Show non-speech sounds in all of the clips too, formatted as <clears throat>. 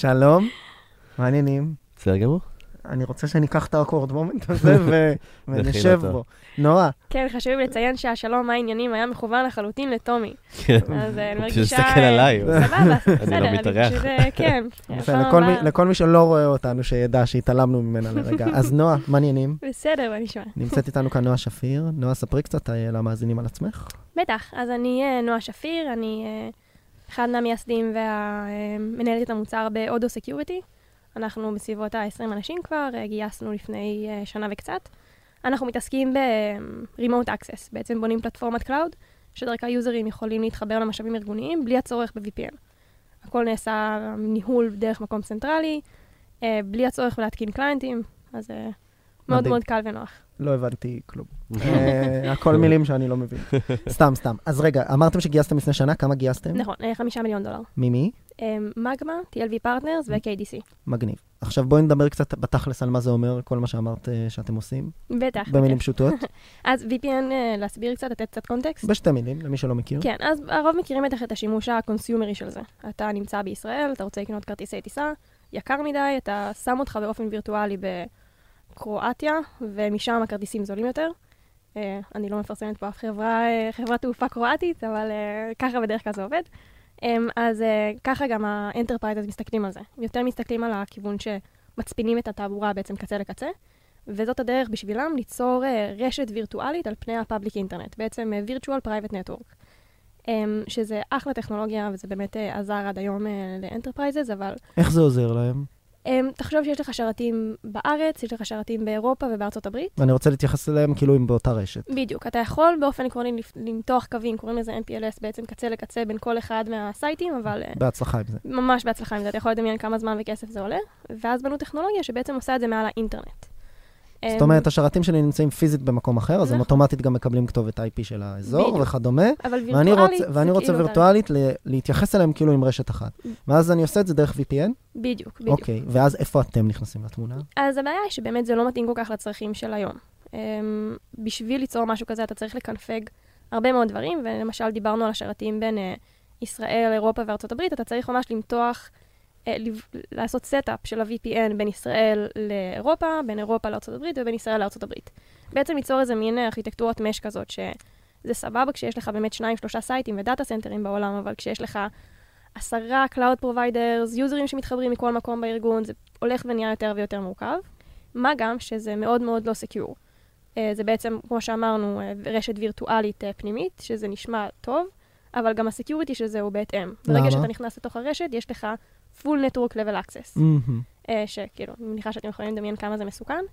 שלום, מעניינים. בסדר גמור? אני רוצה שניקח את האקורד מומנט <laughs> הזה ו- ונשב. בו. נועה, כן, חשוב לי לציין שהשלום, מה העניינים, היה מכוון לחלוטין לטומי. כן. אז אה, אני הוא מרגישה... פשוט מסתכל אה, עליי. סבבה, בסדר. לא אני מתארח. פשוט, אה, כן. <laughs> לכל מי- שלא רואה אותנו, שידע שהתעלמנו ממנה לרגע. <laughs> אז נועה, מעניינים. בסדר, מה נשמע? נמצאת איתנו כאן נועה שפיר. נועה, ספרי קצת למאזינים על עצמך. בטח, אז אני אה, נועה שפיר, אני אחד מהמייסדים והמנהלת המוצר ב Odo Security. אנחנו בסביבות ה-20 אנשים כבר, אה, גייסנו לפני אה, שנה וקצת. אנחנו מתעסקים ב-remote access, בעצם בונים פלטפורמת cloud, שדרכה יוזרים יכולים להתחבר למשאבים ארגוניים בלי הצורך ב-VPN. הכל נעשה ניהול דרך מקום צנטרלי, אה, בלי הצורך להתקין קליינטים, אז אה, מאוד. מאוד קל ונוח. לא הבנתי כלום. <laughs> אה, הכל מילים שאני לא מבין. <laughs> סתם, סתם. אז רגע, אמרתם שגייסתם לפני שנה, כמה גייסתם? נכון, אה, חמישה מיליון דולר. ממי? אה, Magma, TLV Partners ו-KDC. מגניב. עכשיו בואי נדבר קצת בתכלס על מה זה אומר, כל מה שאמרת אה, שאתם עושים, בטח. במילים. פשוטות. <laughs> אז VPN, להסביר קצת, לתת קצת קונטקסט? בשתי מילים, למי שלא מכיר. כן, אז הרוב מכירים בטח את השימוש הקונסיומרי של זה. אתה נמצא בישראל, אתה רוצה לקנות כרטיסי טיסה, יקר מדי, אתה שם אותך באופן וירטואלי בקרואטיה, ומשם הכרטיסים זולים יותר. אה, אני לא מפרסמת פה אף חברה, אה, חברת תעופה קרואטית, אבל אה, ככה בדרך כלל זה עובד. אה, אז אה, ככה גם ה enterprise מסתכלים על זה. יותר מסתכלים על הכיוון שמצפינים את התעבורה בעצם קצה לקצה, וזאת הדרך בשבילם ליצור אה, רשת וירטואלית על פני ה public internet, בעצם אה, virtual private network. אמ, שזה אחלה טכנולוגיה, וזה באמת אה, עזר עד היום אה, ל enterprises, אבל איך זה עוזר להם? אמ, תחשוב שיש לך שרתים בארץ, יש לך שרתים באירופה ובארצות הברית. ואני רוצה להתייחס אליהם כאילו הם באותה רשת. בדיוק, אתה יכול באופן עקרוני למתוח קווים, קוראים לזה MPLS, בעצם קצה לקצה בין כל אחד מהסייטים, אבל אה, בהצלחה עם זה. ממש בהצלחה עם זה, אתה יכול לדמיין כמה זמן וכסף זה עולה, ואז בנו טכנולוגיה שבעצם עושה את זה מעל האינטרנט. זאת אמ, אומרת, השרתים שלי נמצאים פיזית במקום אחר, אז הם נכון. אוטומטית גם מקבלים כתובת IP של האזור. וכדומה, אבל וירטואלית, ואני רוצה כאילו וירטואלית ל- להתייחס אליהם כאילו עם רשת אחת. ואז אני עושה את זה דרך VPN, בדיוק, בדיוק. אוקיי, ואז איפה אתם נכנסים לתמונה? אז הבעיה היא שבאמת זה לא מתאים כל כך לצרכים של היום. אמ, בשביל ליצור משהו כזה אתה צריך לקנפג הרבה מאוד דברים, ולמשל דיברנו על השרתים בין אה, ישראל, אירופה וארצות הברית, אתה צריך ממש למתוח, לעשות setup של ה-VPN בין ישראל לאירופה, בין אירופה הברית ובין ישראל הברית. בעצם ליצור איזה מין אה, ארכיטקטורת mesh כזאת, שזה סבבה כשיש לך באמת שניים, שלושה סייטים ודאטה סנטרים בעולם, אבל כשיש לך עשרה Cloud Providers, יוזרים שמתחברים מכל מקום בארגון, זה הולך ונהיה יותר ויותר מורכב. מה גם שזה מאוד מאוד לא secure. זה בעצם, כמו שאמרנו, אה, רשת וירטואלית אה, פנימית, שזה נשמע טוב, אבל גם ה security של זה הוא בהתאם. ברגע למה? שאתה נכנס לתוך הרשת, יש לך full network level access. אה, שכאילו, אני מניחה שאתם יכולים לדמיין כמה זה מסוכן.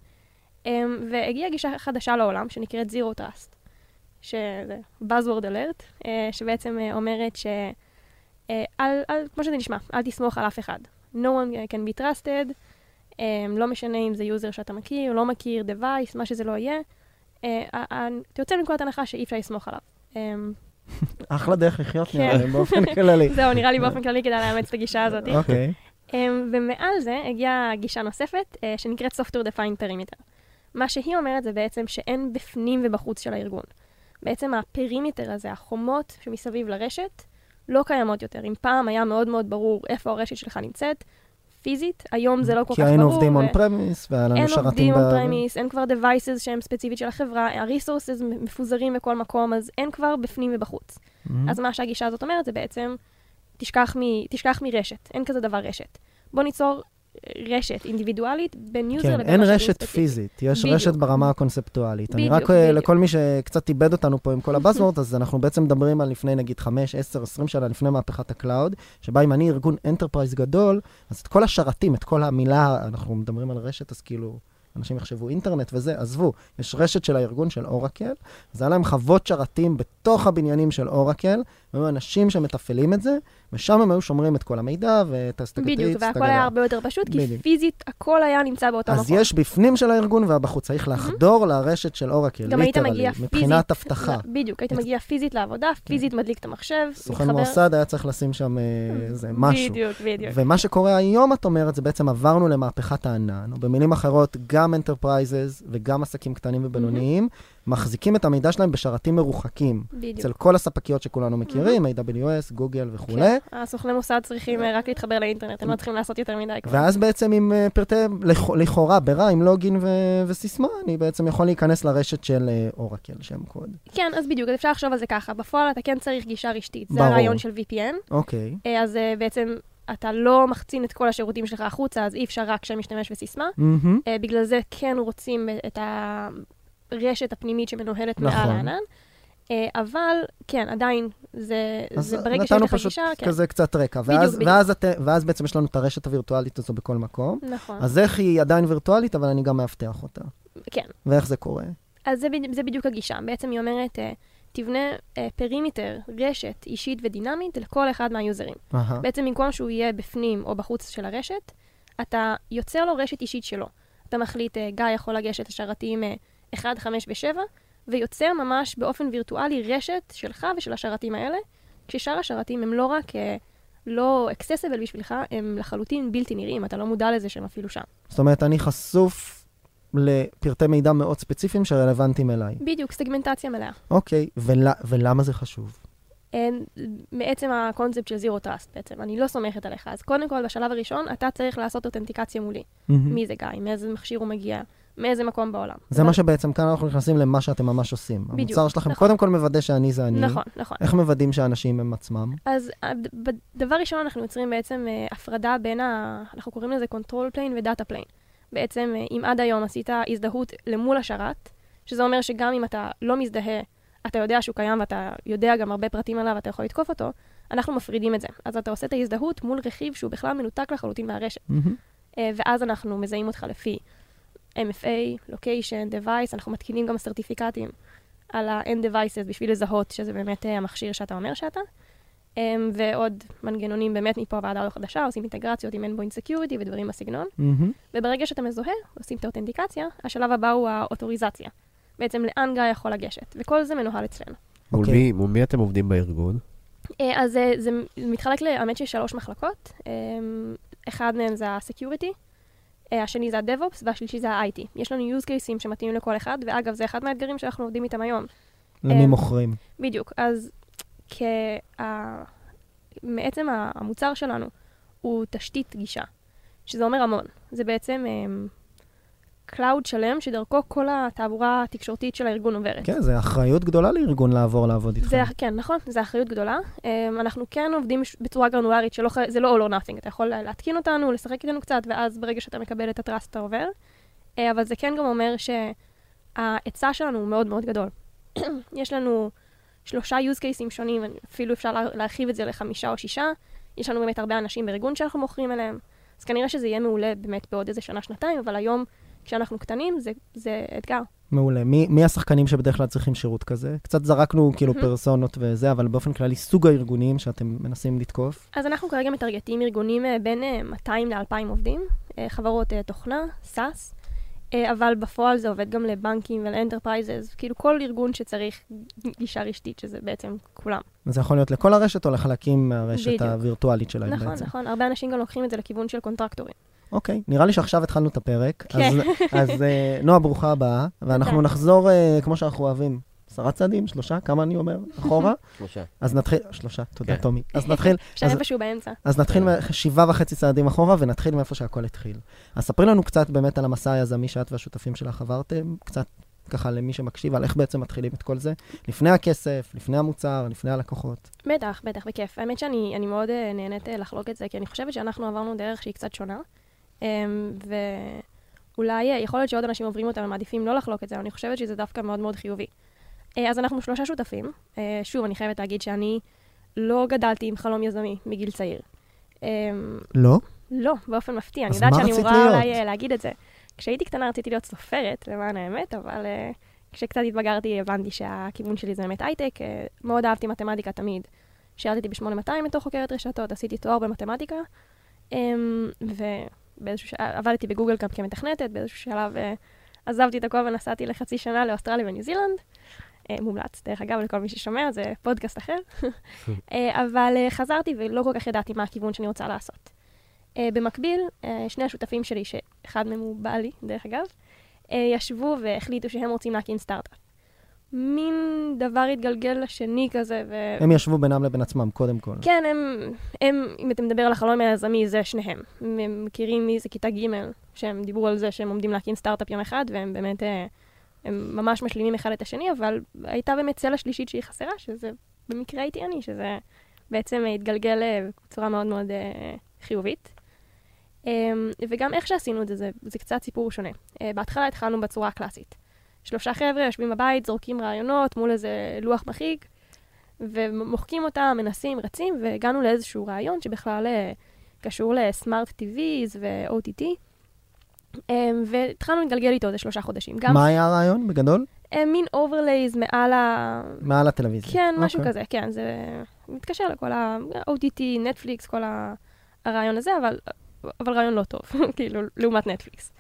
אה, והגיעה גישה חדשה לעולם, שנקראת Zero Trust, שזה Buzzword Alert, אה, שבעצם אומרת ש... על, על, כמו שזה נשמע, אל תסמוך על אף אחד. No one can be trusted, um, לא משנה אם זה יוזר שאתה מכיר, לא מכיר, device, מה שזה לא יהיה. אתה יוצא מנקודת הנחה שאי אפשר לסמוך עליו. אחלה דרך לחיות כן. נראה לי, באופן <laughs> כללי. זהו, נראה לי באופן כללי כדאי לאמץ את הגישה הזאת. אוקיי. Um, ומעל זה הגיעה גישה נוספת, uh, שנקראת Software Defined Perimeter. מה שהיא אומרת זה בעצם שאין בפנים ובחוץ של הארגון. בעצם ה perimeter הזה, החומות שמסביב לרשת, לא קיימות יותר. אם פעם היה מאוד מאוד ברור איפה הרשת שלך נמצאת, פיזית, היום זה לא כל כך כי ברור. היינו עובדים on premise, והיה לנו אין שרתים עובדים ב... on premise, אין כבר devices שהם ספציפית של החברה, ה-resources מפוזרים בכל מקום, אז אין כבר בפנים ובחוץ. מהמם. אז מה שהגישה הזאת אומרת זה בעצם, תשכח, מ, תשכח מרשת, אין כזה דבר רשת. בוא ניצור רשת אינדיבידואלית בין יוזר כן, לבין אין רשת. פיזית, יש בדיוק. רשת ברמה הקונספטואלית. אני בדיוק, רק, אה, בדיוק. לכל מי שקצת איבד אותנו פה עם כל <laughs> ה buzzword, אז אנחנו בעצם מדברים על לפני נגיד 5, 10, 20 שנה לפני מהפכת ה cloud, שבה אם אני ארגון enterprise גדול, אז את כל השרתים, את כל המילה, אנחנו מדברים על רשת, אז כאילו, אנשים יחשבו אינטרנט וזה, עזבו, יש רשת של הארגון של אורקל, זה היה להם חוות שרתים בתוך הבניינים של אורקל, והיו אנשים שמתפעלים את זה, ושם הם היו שומרים את כל המידע, ותסתגלית, בדיוק, והכל היה הרבה יותר פשוט, כי בדיוק. פיזית הכל היה נמצא באותו אז מקום. יש בפנים של הארגון והבחוץ, צריך לחדור לרשת של אורקל, גם היית מגיע פיזית. מבחינת אבטחה. בדיוק, היית מגיע פיזית לעבודה, פיזית מדליק את המחשב, סוכן. מוסד היה צריך לשים שם אה, איזה משהו. בדיוק, בדיוק. ומה שקורה היום, את אומרת, זה בעצם עברנו למהפכת הענן, או במילים אחרות, גם enterprises וגם עסקים קטנים ובינוניים, מחזיקים את המידע שלהם בשרתים מרוחקים. בדיוק. אצל כל הספקיות שכולנו מכירים, AWS, גוגל וכולי. כן, הסוכני מוסד צריכים אה, רק להתחבר לאינטרנט, הם לא צריכים לעשות יותר מדי. ואז בעצם עם אה, פרטי, לכ- לכאורה, ברע, עם לוגין ו- וסיסמה, אני בעצם יכול להיכנס לרשת של אה, אורקל, שם קוד. כן, אז בדיוק, אז אפשר לחשוב על זה ככה. בפועל אתה כן צריך גישה רשתית. זה. הרעיון של VPN. אוקיי. אז בעצם אתה לא מחצין את כל השירותים שלך החוצה, אז אי אפשר רק שם משתמש וסיסמה. מהמם. אה, בגלל זה כן רוצים את הרשת הפנימית שמנוהלת נכון. מעל הענן. אה, אבל כן, עדיין, זה, זה ברגע שיש נתנו לך פשוט גישה, כן. כזה קצת רקע. בדיוק, ואז, בדיוק. ואז, את, ואז בעצם יש לנו את הרשת הווירטואלית הזו בכל מקום. נכון, אז איך היא עדיין וירטואלית, אבל אני גם מאבטח אותה. כן. ואיך זה קורה? אז זה, זה בדיוק הגישה. בעצם היא אומרת, אה, תבנה אה, perimeter, רשת אישית ודינמית לכל אחד מהיוזרים. אהה. בעצם במקום שהוא יהיה בפנים או בחוץ של הרשת, אתה יוצר לו רשת אישית שלו. אתה מחליט, אה, גיא יכול לגשת לשרתים אה, 1, 5 ו-7, ויוצר ממש באופן וירטואלי רשת שלך ושל השרתים האלה, כששאר השרתים הם לא רק אה, לא אקססיבל בשבילך, הם לחלוטין בלתי נראים, אתה לא מודע לזה שהם אפילו שם. זאת אומרת, אני חשוף לפרטי מידע מאוד ספציפיים שרלוונטיים אליי. בדיוק, סגמנטציה מלאה. אוקיי, ול, ולמה זה חשוב? אין, מעצם הקונספט של זירו טראסט בעצם, אני לא סומכת עליך. אז קודם כל, בשלב הראשון, אתה צריך לעשות אותנטיקציה מולי. מי זה גיא, מאיזה מכשיר הוא מגיע, מאיזה מקום בעולם. זה אבל- מה שבעצם כאן אנחנו נכנסים למה שאתם ממש עושים. בדיוק, המוצר שלכם נכון. קודם כל מוודא שאני זה אני. נכון, נכון. איך מוודאים שאנשים הם עצמם? אז ב- דבר ראשון, אנחנו יוצרים בעצם אה, הפרדה בין ה... אנחנו קוראים לזה control plane ודאטה plane. בעצם, אה, אם עד היום עשית הזדהות למול השרת, שזה אומר שגם אם אתה לא מזדהה, אתה יודע שהוא קיים ואתה יודע גם הרבה פרטים עליו ואתה יכול לתקוף אותו, אנחנו מפרידים את זה. אז אתה עושה את ההזדהות מול רכיב שהוא בכלל מנותק לחלוטין מהרשת. אה, ואז אנחנו מזהים אותך לפי MFA, Location, Device, אנחנו מתקינים גם סרטיפיקטים על ה-End Devices בשביל לזהות שזה באמת אה, המכשיר שאתה אומר שאתה. אמ, ועוד מנגנונים באמת מפה ועד הודעה חדשה, עושים אינטגרציות עם Endpoint Security ודברים בסגנון. מהמם. וברגע שאתה מזוהה, עושים את האותנטיקציה, השלב הבא הוא האוטוריזציה. בעצם לאן גיא יכול לגשת, וכל זה מנוהל אצלנו. מול אוקיי. מי- מול מי אתם עובדים בארגון? אה, אז אה, זה מתחלק, ל- האמת שיש שלוש מחלקות. אמ, אחד מהם זה ה-Security, אה, השני זה ה-DevOps, והשלישי זה ה-IT. יש לנו use cases שמתאימים לכל אחד, ואגב, זה אחד מהאתגרים שאנחנו עובדים איתם היום. למי אמ, מוכרים? בדיוק. אז כ... מעצם המוצר שלנו הוא תשתית גישה, שזה אומר המון. זה בעצם אמ, cloud שלם שדרכו כל התעבורה התקשורתית של הארגון עוברת. כן, זה אחריות גדולה לארגון לעבור לעבוד איתכם. זה, כן, נכון, זו אחריות גדולה. אמ, אנחנו כן עובדים בצורה גרנולרית, שלא, ח- זה לא all or nothing. אתה יכול לה- להתקין אותנו, לשחק איתנו קצת, ואז ברגע שאתה מקבל את ה trust אתה עובר. אה, אבל זה כן גם אומר שההיצע שלנו הוא מאוד מאוד גדול. <clears throat> יש לנו שלושה use cases שונים, אפילו אפשר לה- להרחיב את זה לחמישה או שישה. יש לנו באמת הרבה אנשים בארגון שאנחנו מוכרים אליהם. אז כנראה שזה יהיה מעולה באמת בעוד איזה שנה-שנתיים, אבל היום, כשאנחנו קטנים, זה, זה אתגר. מעולה. מי, מי השחקנים שבדרך כלל צריכים שירות כזה? קצת זרקנו כאילו. פרסונות וזה, אבל באופן כללי, סוג הארגונים שאתם מנסים לתקוף. אז אנחנו כרגע מטרגטים ארגונים אה, בין אה, 200 ל-2,000 עובדים, אה, חברות אה, תוכנה, SaaS, אה, אבל בפועל זה עובד גם לבנקים ול enterprises, כאילו כל ארגון שצריך גישה רשתית, שזה בעצם כולם. זה יכול להיות לכל הרשת או לחלקים מהרשת בדיוק. הווירטואלית שלהם נכון, בעצם. נכון, הרבה אנשים גם לוקחים את זה לכיוון של קונטרקטורים. אוקיי, נראה לי שעכשיו התחלנו את הפרק. כן. אז, אז אה, נועה, ברוכה הבאה, ואנחנו. נחזור, אה, כמו שאנחנו אוהבים, עשרה צעדים, שלושה, כמה אני אומר, אחורה. <laughs> שלושה. אז נתחיל, שלושה, תודה, כן. טומי. אז נתחיל, <laughs> אפשר איפשהו באמצע. אז נתחיל משבעה וחצי צעדים אחורה, ונתחיל מאיפה שהכל התחיל. אז ספרי לנו קצת באמת על המסע היזמי שאת והשותפים שלך עברתם, קצת ככה למי שמקשיב, על איך בעצם מתחילים את כל זה. לפני הכסף, לפני המוצר, לפני הלקוחות. בטח, בטח, בכיף. האמת שאני אני מאוד אה, נהנית אה, לחלוק את זה, כי אני חושבת שאנחנו עברנו דרך שהיא קצת שונה. אמ, ואולי אה, יכול להיות שעוד אנשים עוברים אותה ומעדיפים לא לחלוק את זה, אבל אני חושבת שזה דווקא מאוד מאוד חיובי. אה, אז אנחנו שלושה שותפים. אה, שוב, אני חייבת להגיד שאני לא גדלתי עם חלום יזמי מגיל צעיר. אמ, לא? לא, באופן מפתיע. אני יודעת שאני אמורה? אולי אה, להגיד את זה. כשהייתי קטנה רציתי להיות סופרת, למען האמת, אבל uh, כשקצת התבגרתי הבנתי שהכיוון שלי זה באמת הייטק. Uh, מאוד אהבתי מתמטיקה תמיד. שירתתי ב-8200 בתור חוקרת רשתות, עשיתי תואר במתמטיקה, um, ובאיזשהו שלב, עבדתי בגוגל גם כמתכנתת, באיזשהו שלב uh, עזבתי את הכל ונסעתי לחצי שנה לאוסטרליה וניו זילנד. Uh, מומלץ, דרך אגב, לכל מי ששומע, זה פודקאסט אחר. uh, <laughs> אבל uh, חזרתי ולא כל כך ידעתי מה הכיוון שאני רוצה לעשות. במקביל, שני השותפים שלי, שאחד מהם הוא בעלי, דרך אגב, ישבו והחליטו שהם רוצים להקים סטארט-אפ. מין דבר התגלגל לשני כזה, ו... הם ישבו בינם לבין עצמם, קודם כל. כן, הם, הם, אם אתה מדבר על החלום היזמי, זה שניהם. הם מכירים מאיזה כיתה ג' שהם דיברו על זה שהם עומדים להקים סטארט-אפ יום אחד, והם באמת, אה, הם ממש משלימים אחד את השני, אבל הייתה באמת צלע שלישית שהיא חסרה, שזה במקרה הייתי אני, שזה בעצם התגלגל אה, בצורה מאוד מאוד אה, חיובית. וגם איך שעשינו את זה, זה, זה קצת סיפור שונה. בהתחלה התחלנו בצורה הקלאסית. שלושה חבר'ה יושבים בבית, זורקים רעיונות מול איזה לוח מחיק, ומוחקים אותם, מנסים, רצים, והגענו לאיזשהו רעיון שבכלל אה, קשור ל-smart TVs ו-OTT, והתחלנו להתגלגל איתו איזה שלושה חודשים. גם... מה היה הרעיון בגדול? אה, מין overlays מעל ה... מעל הטלוויזיה. כן, משהו okay. אוקיי. כזה, כן, זה מתקשר לכל ה-OTT, נטפליקס, כל הרעיון הזה, אבל, אבל רעיון לא טוב, <laughs> כאילו, לעומת נטפליקס.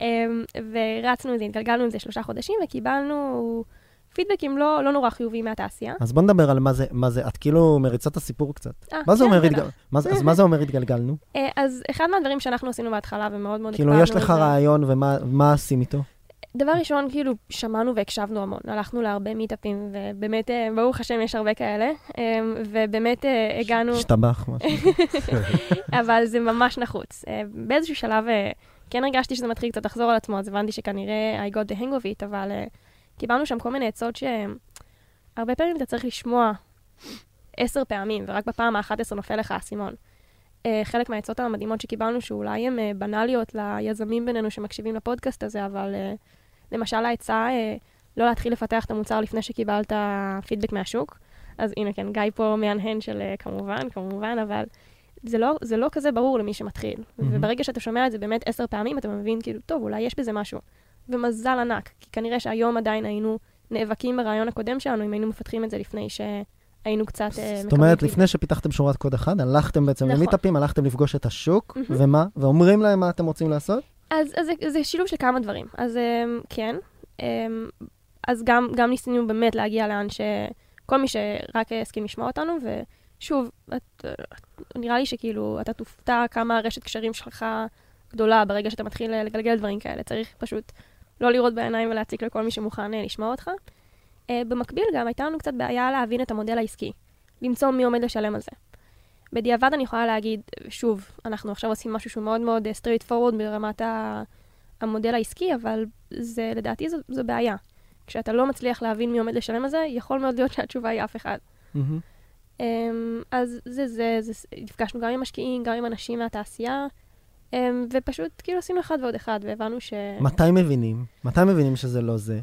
אמ, ורצנו עם זה, התגלגלנו עם זה שלושה חודשים, וקיבלנו פידבקים לא, לא נורא חיוביים מהתעשייה. אז בוא נדבר על מה זה, מה זה, את כאילו מריצה את הסיפור קצת. 아, אה, מה זה כן, אומר, התגל... מה זה, אז <laughs> מה זה אומר התגלגלנו? אה, אז אחד מהדברים שאנחנו עשינו בהתחלה ומאוד מאוד כאילו, יש לך זה... רעיון ומה עושים איתו? דבר ראשון, כאילו, שמענו והקשבנו המון. הלכנו להרבה מיטאפים, ובאמת, אה, ברוך השם, יש הרבה כאלה, ובאמת הגענו... השתבח, משהו. <laughs> אבל זה ממש נחוץ. באיזשהו שלב כן הרגשתי שזה מתחיל קצת לחזור על עצמו, אז הבנתי שכנראה I got the hang of it, אבל קיבלנו שם כל מיני עצות שהרבה פעמים אתה צריך לשמוע עשר פעמים, ורק בפעם ה-11 נופל לך האסימון. Uh, חלק מהעצות המדהימות שקיבלנו, שאולי הן uh, בנאליות ליזמים בינינו שמקשיבים לפודקאסט הזה, אבל uh, למשל העצה uh, לא להתחיל לפתח את המוצר לפני שקיבלת פידבק מהשוק. אז הנה כן, גיא פה מהנהן של uh, כמובן, כמובן, אבל זה לא, זה לא כזה ברור למי שמתחיל. Mm-hmm. וברגע שאתה שומע את זה באמת עשר פעמים, אתה מבין, כאילו, טוב, אולי יש בזה משהו. ומזל ענק, כי כנראה שהיום עדיין היינו נאבקים ברעיון הקודם שלנו, אם היינו מפתחים את זה לפני שהיינו קצת. אה, זאת אומרת, לפני שפיתחתם שורת קוד אחד, הלכתם בעצם נכון. למיטאפים, הלכתם לפגוש את השוק, mm-hmm. ומה? ואומרים להם מה אתם רוצים לעשות? אז, אז זה, זה שילוב של כמה דברים. אז אמ, כן, אמ, אז גם, גם ניסינו באמת להגיע לאן שכל מי שרק הסכים לשמוע אותנו, ו... שוב, את, נראה לי שכאילו, אתה תופתע כמה רשת קשרים שלך גדולה ברגע שאתה מתחיל לגלגל דברים כאלה. צריך פשוט לא לראות בעיניים ולהציק לכל מי שמוכן אה, לשמוע אותך. Uh, במקביל גם הייתה לנו קצת בעיה להבין את המודל העסקי, למצוא מי עומד לשלם על זה. בדיעבד אני יכולה להגיד, שוב, אנחנו עכשיו עושים משהו שהוא מאוד מאוד uh, straight forward ברמת המודל העסקי, אבל זה, לדעתי זו, זו בעיה. כשאתה לא מצליח להבין מי עומד לשלם על זה, יכול מאוד להיות שהתשובה היא אף אחד. Mm-hmm. Um, אז זה, זה, זה, נפגשנו גם עם משקיעים, גם עם אנשים מהתעשייה, ופשוט כאילו עשינו אחד ועוד אחד, והבנו ש... מתי מבינים? מתי מבינים שזה לא זה?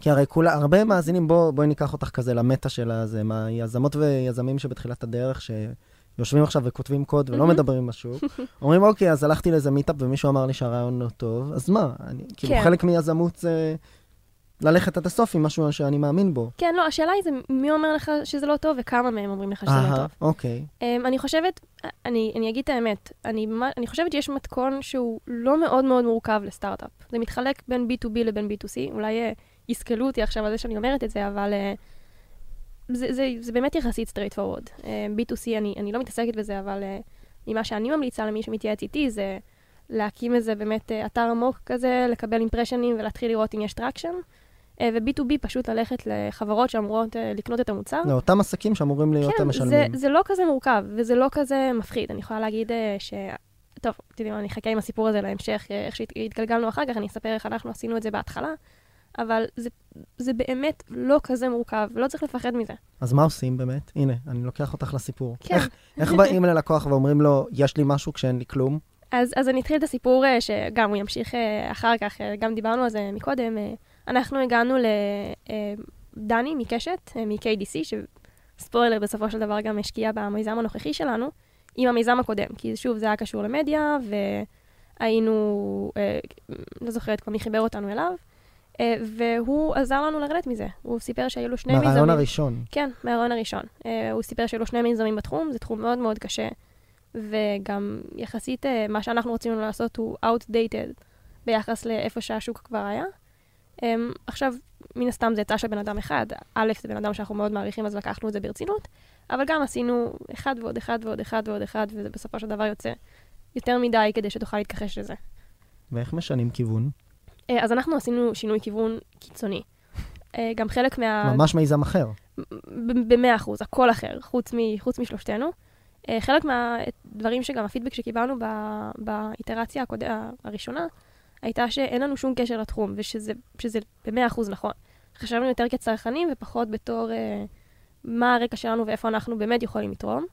כי הרי כולה, הרבה מאזינים, בוא, בואי ניקח אותך כזה למטה של הזה, מהיזמות ויזמים שבתחילת הדרך, שיושבים עכשיו וכותבים קוד ולא מדברים בשוק, <laughs> אומרים, אוקיי, אז הלכתי לאיזה מיטאפ ומישהו אמר לי שהרעיון לא טוב, אז מה? אני, כאילו, כן. חלק מיזמות זה... ללכת עד הסוף עם משהו שאני מאמין בו. כן, לא, השאלה היא זה מי אומר לך שזה לא טוב וכמה מהם אומרים לך שזה לא טוב. אוקיי. Um, אני חושבת, אני, אני אגיד את האמת, אני, אני חושבת שיש מתכון שהוא לא מאוד מאוד מורכב לסטארט-אפ. זה מתחלק בין B2B לבין B2C, אולי uh, יסכלו אותי עכשיו על זה שאני אומרת את זה, אבל uh, זה, זה, זה באמת יחסית straight forward. Uh, B2C, אני, אני לא מתעסקת בזה, אבל uh, ממה שאני ממליצה למי שמתייעץ איתי זה להקים איזה באמת אתר עמוק כזה, לקבל impressionים ולהתחיל לראות אם יש traction. אה, ו-B2B פשוט ללכת לחברות שאמורות אה, לקנות את המוצר. לאותם עסקים שאמורים להיות כן, המשלמים. זה, זה לא כזה מורכב, וזה לא כזה מפחיד. אני יכולה להגיד אה, ש... טוב, אתם יודעים, אני אחכה עם הסיפור הזה להמשך, איך שהתגלגלנו אחר כך, אני אספר איך אנחנו עשינו את זה בהתחלה, אבל זה, זה באמת לא כזה מורכב, ולא צריך לפחד מזה. אז מה עושים באמת? הנה, אני לוקח אותך לסיפור. כן. איך, איך באים ללקוח ואומרים לו, יש לי משהו כשאין לי כלום? אז, אז אני אתחיל את הסיפור שגם הוא ימשיך אחר כך, גם דיברנו על זה מקודם. אנחנו הגענו לדני מקשת, אה, מ-KDC, שספוילר בסופו של דבר גם השקיע במיזם הנוכחי שלנו, עם המיזם הקודם, כי שוב, זה היה קשור למדיה, היינו, אה, לא זוכרת כבר מי חיבר אותנו אליו, אה, והוא עזר לנו לרדת מזה. הוא סיפר שהיו לו שני מיזמים. מהרעיון הראשון. כן, מהרעיון הראשון. אה, הוא סיפר שהיו לו שני מיזמים בתחום, זה תחום מאוד מאוד קשה, וגם יחסית אה, מה שאנחנו רצינו לעשות הוא outdated ביחס לאיפה שהשוק כבר היה. אה, עכשיו, מן הסתם זה עצה של בן אדם אחד, א', זה בן אדם שאנחנו מאוד מעריכים, אז לקחנו את זה ברצינות, אבל גם עשינו אחד ועוד אחד ועוד אחד ועוד אחד, וזה בסופו של דבר יוצא יותר מדי כדי שתוכל להתכחש לזה. ואיך משנים כיוון? אה, אז אנחנו עשינו שינוי כיוון קיצוני. אה, גם חלק מה... ממש מיזם אחר. במאה אחוז, הכל אחר, חוץ, מ, חוץ משלושתנו. אה, חלק מהדברים שגם הפידבק שקיבלנו ב- באיטרציה הקוד... הראשונה, הייתה שאין לנו שום קשר לתחום, ושזה שזה במאה אחוז נכון. חשבנו יותר כצרכנים ופחות בתור אה, מה הרקע שלנו ואיפה אנחנו באמת יכולים לתרום.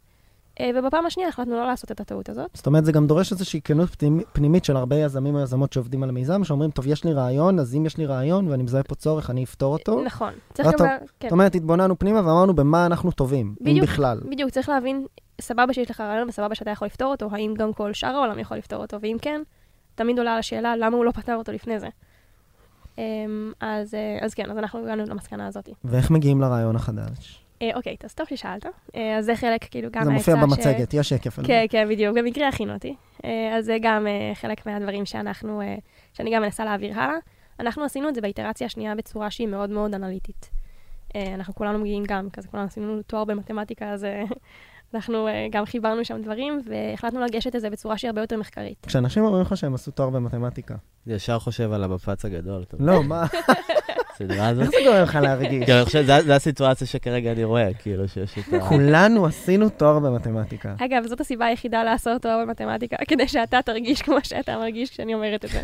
אה, ובפעם השנייה החלטנו לא לעשות את הטעות הזאת. זאת אומרת, זה גם דורש איזושהי כנות פנימ- פנימית של הרבה יזמים או יזמות שעובדים על המיזם, שאומרים, טוב, יש לי רעיון, אז אם יש לי רעיון ואני מזהה פה צורך, אני אפתור אותו. נכון. צריך גם... כן. זאת אומרת, התבוננו פנימה ואמרנו במה אנחנו טובים, אם בדיוק. בכלל. בדיוק, צריך להבין, סבבה שיש לך רעיון וסבבה שאתה יכול לפתור אותו, האם גם כל שאר העולם יכול לפתור אותו, ואם כן, תמיד עולה על השאלה למה הוא לא פתר אותו לפני זה. אמ, אז, אה, אז כן, אז אנחנו הגענו למסקנה הזאת. ואיך מגיעים לרעיון החדש? אה, אוקיי, אז טוב ששאלת. אה, אז זה חלק, כאילו, גם זה מופיע במצגת, יש שקף. כן, כן, בדיוק, במקרה הכינו אותי. אה, אז זה גם חלק מהדברים שאנחנו, שאני גם מנסה להעביר הלאה. אנחנו עשינו את זה באיטרציה השנייה בצורה שהיא מאוד מאוד אנליטית. אנחנו כולנו מגיעים גם, כזה כולנו עשינו תואר במתמטיקה, אז אנחנו אה, גם חיברנו שם דברים, והחלטנו לגשת לזה בצורה שהיא הרבה יותר מחקרית. כשאנשים אומרים לך שהם עשו תואר במתמטיקה. אני ישר חושב על המפץ הגדול. אתה לא, מה, <laughs> הסדרה הזאת? איך זה גורם לך להרגיש? אני חושב, זה- זה הסיטואציה שכרגע אני רואה, כאילו, שיש את ה... כולנו עשינו תואר במתמטיקה. אגב, זאת הסיבה היחידה לעשות תואר במתמטיקה, כדי שאתה תרגיש כמו שאתה מרגיש כשאני אומרת את זה.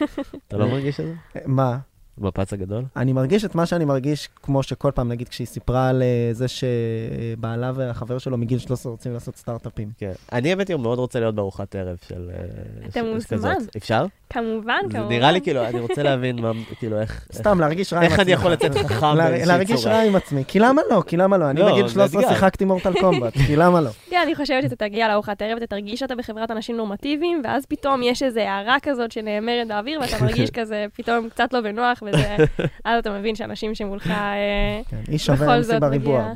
<laughs> אתה לא מרגיש את זה? מה? המפץ הגדול? אני מרגיש את מה שאני מרגיש, כמו שכל פעם, נגיד, כשהיא סיפרה על אה, זה שבעלה והחבר שלו מגיל 13 רוצים לעשות סטארט-אפים. כן. אני האמת היא מאוד רוצה להיות בארוחת ערב של... אה, אתה מוזמן. אפשר? כמובן, זה כמובן. נראה לי כאילו, אני רוצה להבין מה, כאילו, איך... סתם, להרגיש רע עם איך עצמי. אני יכול לצאת חכם באיזושהי להרגיש צורה? רע עם עצמי. כי למה לא? כי למה לא? אני לא, בגיל זה 13 אתגר. שיחקתי מורטל קומבט, כי למה לא? <laughs> כן, אני חושבת שאתה תגיע לארוחת ערב, אתה תרגיש שאתה בחברת אנשים נורמטיביים, ואז פתאום יש איזו הערה כזאת שנאמרת באוויר, ואתה <laughs> מרגיש כזה פתאום קצת לא בנוח, וזה... <laughs> אז אתה מבין שאנשים שמולך... אה, כן, איש שווה בכל MC זאת בריבוע.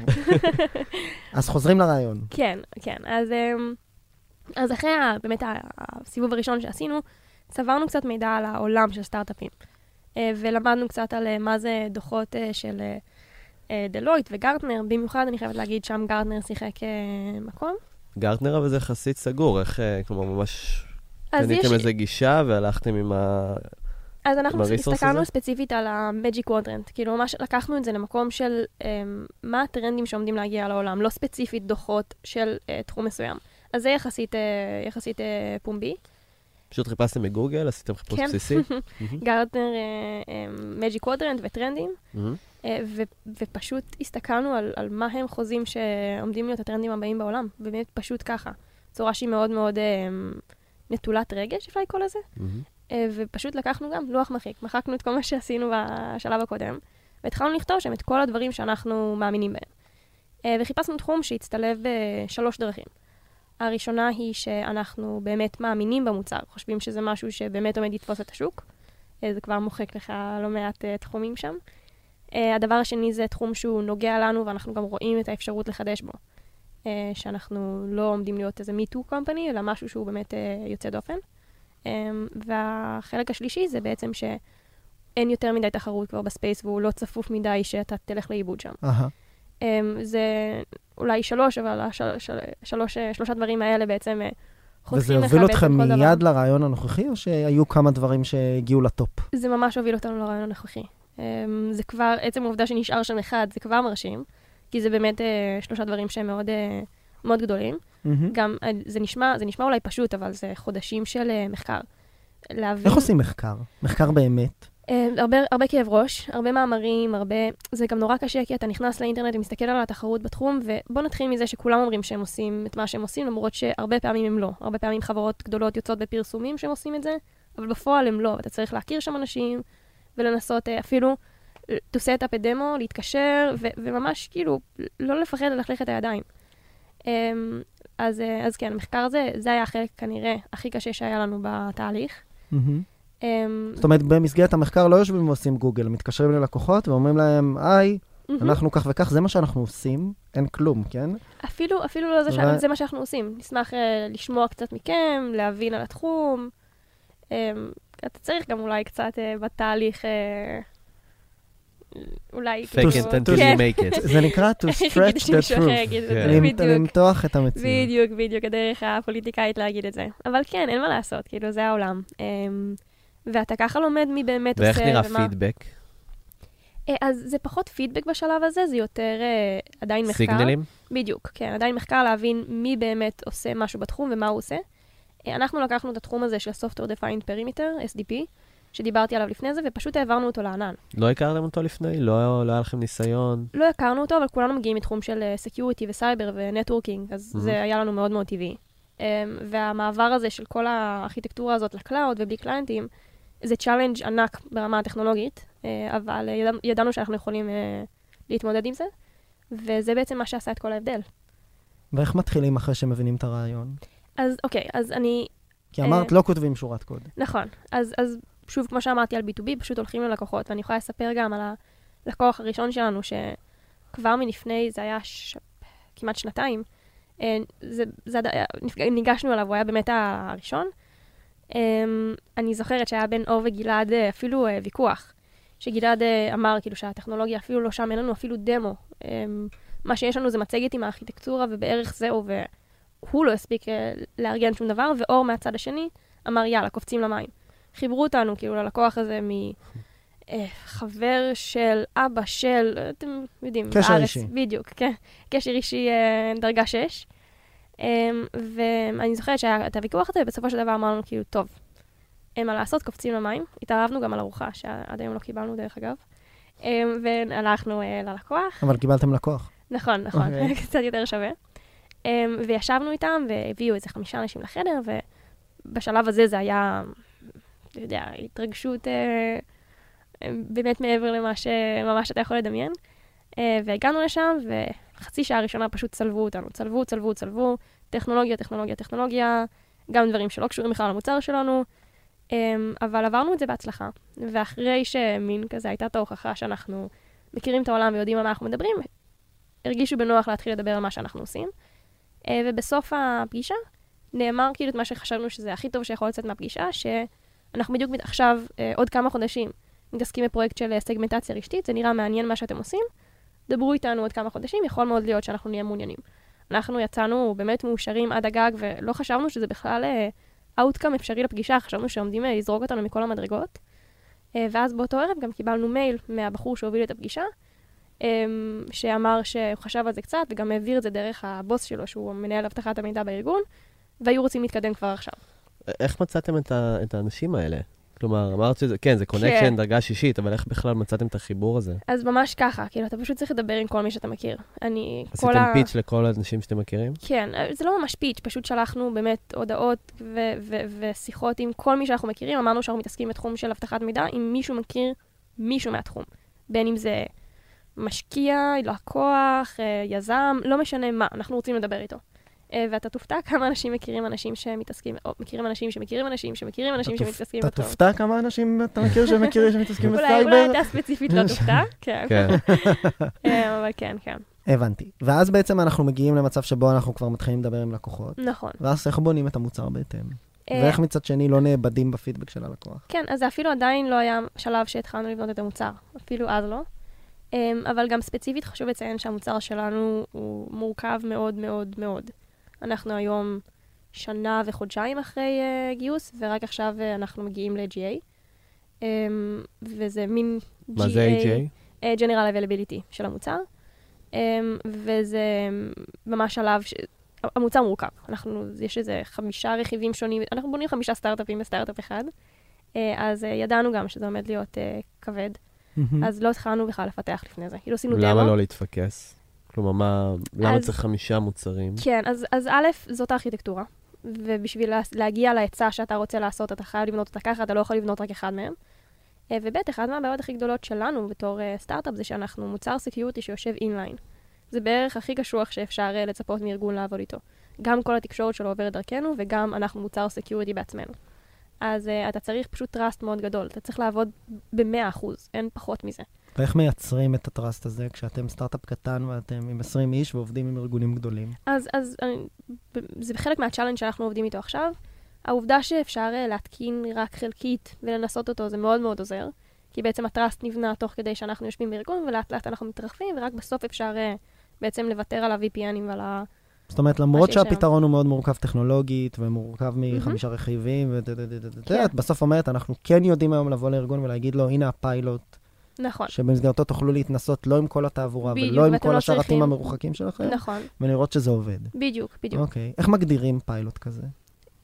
<laughs> אז חוזרים לרעיון. כן, כן. אז, אמ, אז אחרי באמת הסיבוב הראשון שעשינו, צברנו קצת מידע על העולם של סטארט-אפים. אה, ולמדנו קצת על אה, מה זה דוחות אה, של דלויט וגרטנר, במיוחד אני חייבת להגיד, שם גרטנר שיחק מקום. גרטנר אבל זה יחסית סגור, איך, כלומר, ממש אז יש, קניתם איזה גישה והלכתם עם ה... אז אנחנו הסתכלנו הזה? ספציפית על ה-Magic Quadrant, כאילו ממש לקחנו את זה למקום של um, מה הטרנדים שעומדים להגיע לעולם, לא ספציפית דוחות של uh, תחום מסוים. אז זה יחסית, uh, יחסית uh, פומבי. פשוט חיפשתם בגוגל, עשיתם חיפוש כן. בסיסי? <laughs> גרטנר, Magic Quadrant וטרנדים, מהמם. אה, ו- ופשוט הסתכלנו על, על מה הם חוזים שעומדים להיות הטרנדים הבאים בעולם, באמת פשוט ככה. צורה שהיא מאוד מאוד אה, נטולת רגש, אפשר לקרוא לזה. מהמם. אה, ופשוט לקחנו גם לוח מחיק, מחקנו את כל מה שעשינו בשלב הקודם, והתחלנו לכתוב שם את כל הדברים שאנחנו מאמינים בהם. אה, וחיפשנו תחום שהצטלב בשלוש דרכים. הראשונה היא שאנחנו באמת מאמינים במוצר, חושבים שזה משהו שבאמת עומד לתפוס את השוק. אה, זה כבר מוחק לך לא מעט תחומים שם. הדבר השני זה תחום שהוא נוגע לנו ואנחנו גם רואים את האפשרות לחדש בו. שאנחנו לא עומדים להיות איזה me-too company, אלא משהו שהוא באמת יוצא דופן. Um, והחלק השלישי זה בעצם שאין יותר מדי תחרות כבר ב-space והוא לא צפוף מדי שאתה תלך לאיבוד שם. Um, זה אולי שלוש, אבל השל, של, שלוש, אה, שלושה דברים האלה בעצם אה, וזה הוביל אתכם כל דבר. מיד לרעיון הנוכחי, או שהיו כמה דברים שהגיעו לטופ? זה ממש הוביל אותנו לרעיון הנוכחי. Um, זה כבר, עצם העובדה שנשאר שם אחד, זה כבר מרשים, כי זה באמת uh, שלושה דברים שהם מאוד, uh, מאוד גדולים. מהמם. גם, uh, זה נשמע, זה נשמע אולי פשוט, אבל זה חודשים של uh, מחקר. להבין... איך עושים מחקר? מחקר באמת? אה, הרבה, הרבה כאב ראש, הרבה מאמרים, הרבה... זה גם נורא קשה, כי אתה נכנס לאינטרנט ומסתכל על התחרות בתחום, ובוא נתחיל מזה שכולם אומרים שהם עושים את מה שהם עושים, למרות שהרבה פעמים הם לא. הרבה פעמים חברות גדולות יוצאות בפרסומים שהם עושים את זה, אבל בפועל הם לא. אתה צריך להכיר שם אנשים, ולנסות אה, אפילו to set up a demo, להתקשר, ו- וממש כאילו, לא לפחד ללכלך את הידיים. Um, אז, אה, אז כן, המחקר הזה, זה היה החלק כנראה הכי קשה שהיה לנו בתהליך. אמ, זאת אומרת, במסגרת המחקר לא יושבים ועושים גוגל, מתקשרים ללקוחות ואומרים להם, היי, מהמם. אנחנו כך וכך, זה מה שאנחנו עושים, אין כלום, כן? אפילו, אפילו לא זה. ו- זה מה שאנחנו עושים. נשמח אה, לשמוע קצת מכם, להבין על התחום. אמ, אתה צריך גם אולי קצת אה, בתהליך, אה, אולי... fake it until כן. you make it. זה נקרא to <laughs> stretch the truth. כן. למתוח את המציאות. בדיוק, בדיוק, הדרך הפוליטיקאית להגיד את זה. אבל כן, אין מה לעשות, כאילו, זה העולם. אמ, ואתה ככה לומד מי באמת עושה ואיך נראה. פידבק? אה, אז זה פחות פידבק בשלב הזה, זה יותר אה, עדיין מחקר. סיגנלים? בדיוק, כן, עדיין מחקר להבין מי באמת עושה משהו בתחום ומה הוא עושה. אה, אנחנו לקחנו את התחום הזה של Software Defined Perimeter, SDP, שדיברתי עליו לפני זה, ופשוט העברנו אותו לענן. לא הכרתם אותו לפני? לא לא היה לכם ניסיון? לא הכרנו אותו, אבל כולנו מגיעים מתחום של security וסייבר ו-networking, אז Mhm. זה היה לנו מאוד מאוד טבעי. Um, והמעבר הזה של כל הארכיטקטורה הזאת ל-cloud ובלי clientים, זה challenge ענק ברמה הטכנולוגית, uh, אבל uh, ידע, ידענו שאנחנו יכולים uh, להתמודד עם זה, וזה בעצם מה שעשה את כל ההבדל. ואיך מתחילים אחרי שמבינים את הרעיון? אז אוקיי, אז אני, כי אמרת, אה, לא כותבים שורת קוד. נכון, אז, אז שוב, כמו שאמרתי על B2B, פשוט הולכים ללקוחות, ואני יכולה לספר גם על הלקוח הראשון שלנו, שכבר מלפני, זה היה ש... כמעט שנתיים, אה, זה, זה, ניגשנו אליו, הוא היה באמת הראשון. אמ, אני זוכרת שהיה בין אור וגלעד אה, אפילו אה, ויכוח, שגלעד אה, אמר כאילו שהטכנולוגיה אפילו לא שם, אין לנו אפילו דמו. מה שיש לנו זה מצגת עם הארכיטקטורה ובערך זהו, והוא לא הספיק אה, לארגן שום דבר, ואור מהצד השני אמר יאללה, קופצים למים. חיברו אותנו כאילו ללקוח הזה מחבר של אבא של, אתם יודעים, קשר בארץ, אישי. בדיוק, כן, קשר אישי אה, דרגה 6. אמ, ואני זוכרת שהיה את הוויכוח הזה, ובסופו של דבר אמרנו כאילו, טוב, אין מה לעשות, קופצים למים. התערבנו גם על ארוחה, שעד היום לא קיבלנו דרך אגב. אמ, והלכנו אה, ללקוח. אבל קיבלתם לקוח. נכון, נכון, אוקיי. <laughs> קצת יותר שווה. Um, וישבנו איתם, והביאו איזה חמישה אנשים לחדר, ובשלב הזה זה היה, אתה יודע, התרגשות uh, באמת מעבר למה שממש אתה יכול לדמיין. Uh, והגענו לשם, וחצי שעה ראשונה פשוט צלבו אותנו. צלבו, צלבו, צלבו, טכנולוגיה, טכנולוגיה, טכנולוגיה, גם דברים שלא קשורים בכלל למוצר שלנו, um, אבל עברנו את זה בהצלחה. ואחרי שמין כזה הייתה את ההוכחה שאנחנו מכירים את העולם ויודעים על מה אנחנו מדברים, הרגישו בנוח להתחיל לדבר על מה שאנחנו עושים. אה, ובסוף הפגישה נאמר כאילו את מה שחשבנו שזה הכי טוב שיכול לצאת מהפגישה, שאנחנו בדיוק עכשיו, אה, עוד כמה חודשים, מתעסקים בפרויקט של אה, סגמנטציה רשתית, זה נראה מעניין מה שאתם עושים, דברו איתנו עוד כמה חודשים, יכול מאוד להיות שאנחנו נהיה מעוניינים. אנחנו יצאנו באמת מאושרים עד הגג, ולא חשבנו שזה בכלל outcome אפשרי לפגישה, חשבנו שעומדים אה, לזרוק אותנו מכל המדרגות. אה, ואז באותו ערב גם קיבלנו מייל מהבחור שהוביל את הפגישה, אמ, שאמר שהוא חשב על זה קצת, וגם העביר את זה דרך הבוס שלו, שהוא מנהל אבטחת המידע בארגון, והיו רוצים להתקדם כבר עכשיו. איך מצאתם את ה- את האנשים האלה? כלומר, אמרת שזה, כן, זה connection, כן. דרגה שישית, אבל איך בכלל מצאתם את החיבור הזה? אז ממש ככה, כאילו, אתה פשוט צריך לדבר עם כל מי שאתה מכיר. אני, כל עשיתם ה... pitch לכל האנשים שאתם מכירים? כן, זה לא ממש פיץ', פשוט שלחנו באמת הודעות ו- ו- ושיחות עם כל מי שאנחנו מכירים. אמרנו שאנחנו מתעסקים בתחום של אבטחת מידע, אם מישהו מכיר מישהו מהתחום. בין אם זה משקיע, לקוח, אה, יזם, לא משנה מה, אנחנו רוצים לדבר איתו. אה, ואתה תופתע כמה אנשים מכירים אנשים שמתעסקים, או מכירים אנשים שמכירים אנשים שמכירים אנשים אתה שמתעסקים אתה בתחום. תופתע כמה אנשים אתה מכיר שמכירים שמתעסקים אולי, בסייבר? אולי אתה ספציפית לא תופתע, <laughs> כן. כן. <laughs> אה, אבל כן, כן. הבנתי. ואז בעצם אנחנו מגיעים למצב שבו אנחנו כבר מתחילים לדבר עם לקוחות. נכון. ואז איך בונים את המוצר בהתאם? אה, ואיך מצד שני לא נאבדים בפידבק של הלקוח? כן, אז זה אפילו עדיין לא היה שלב שהתחלנו לבנות את המוצר, אפילו אז לא. אבל גם ספציפית חשוב לציין שהמוצר שלנו הוא מורכב מאוד מאוד מאוד. אנחנו היום שנה וחודשיים אחרי uh, גיוס, ורק עכשיו uh, אנחנו מגיעים ל-GA. Um, וזה מין GA, מה זה AJ? אה, General Availability של המוצר. Um, וזה ממש שלב, ש... המוצר מורכב. אנחנו, יש איזה חמישה רכיבים שונים, אנחנו בונים חמישה סטארט-אפים בסטארט-אפ אחד. אה, אז אה, ידענו גם שזה עומד להיות אה, כבד, אז לא התחלנו בכלל לפתח לפני זה. כאילו עשינו דמו. למה לא להתפקס? כלומר, מה, למה אז- צריך חמישה מוצרים? כן, אז, אז א', זאת הארכיטקטורה. ובשביל לה, להגיע להיצע שאתה רוצה לעשות, אתה חייב לבנות אותה ככה, אתה לא יכול לבנות רק אחד מהם. אה, וב', אחת מהבעיות הכי גדולות שלנו בתור אה, סטארט-אפ זה שאנחנו מוצר security שיושב inline. זה בערך הכי קשוח שאפשר אה, לצפות מארגון לעבוד איתו. גם כל התקשורת שלו עוברת דרכנו, וגם אנחנו מוצר security בעצמנו. אז uh, אתה צריך פשוט trust מאוד גדול, אתה צריך לעבוד ב-100%, אין פחות מזה. ואיך מייצרים את ה-trust הזה כשאתם סטארט-אפ קטן ואתם עם 20 איש ועובדים עם ארגונים גדולים? אז, אז אני, זה חלק מה-challenge שאנחנו עובדים איתו עכשיו. העובדה שאפשר אה, להתקין רק חלקית ולנסות אותו זה מאוד מאוד עוזר, כי בעצם ה-trust נבנה תוך כדי שאנחנו יושבים בארגון, ולאט לאט אנחנו מתרחבים, ורק בסוף אפשר אה, בעצם לוותר על ה-VPNים ועל ה... זאת אומרת, למרות. שהפתרון הוא מאוד מורכב טכנולוגית ומורכב מחמישה רכיבים, כן. ואת בסוף אומרת, אנחנו כן יודעים היום לבוא לארגון ולהגיד לו, הנה הפיילוט, נכון, שבמסגרתו תוכלו להתנסות לא עם כל התעבורה בדיוק, ולא עם כל לא השרתים צריכים- המרוחקים שלכם, נכון, ולראות שזה עובד. בדיוק, בדיוק. אוקיי. איך מגדירים פיילוט כזה?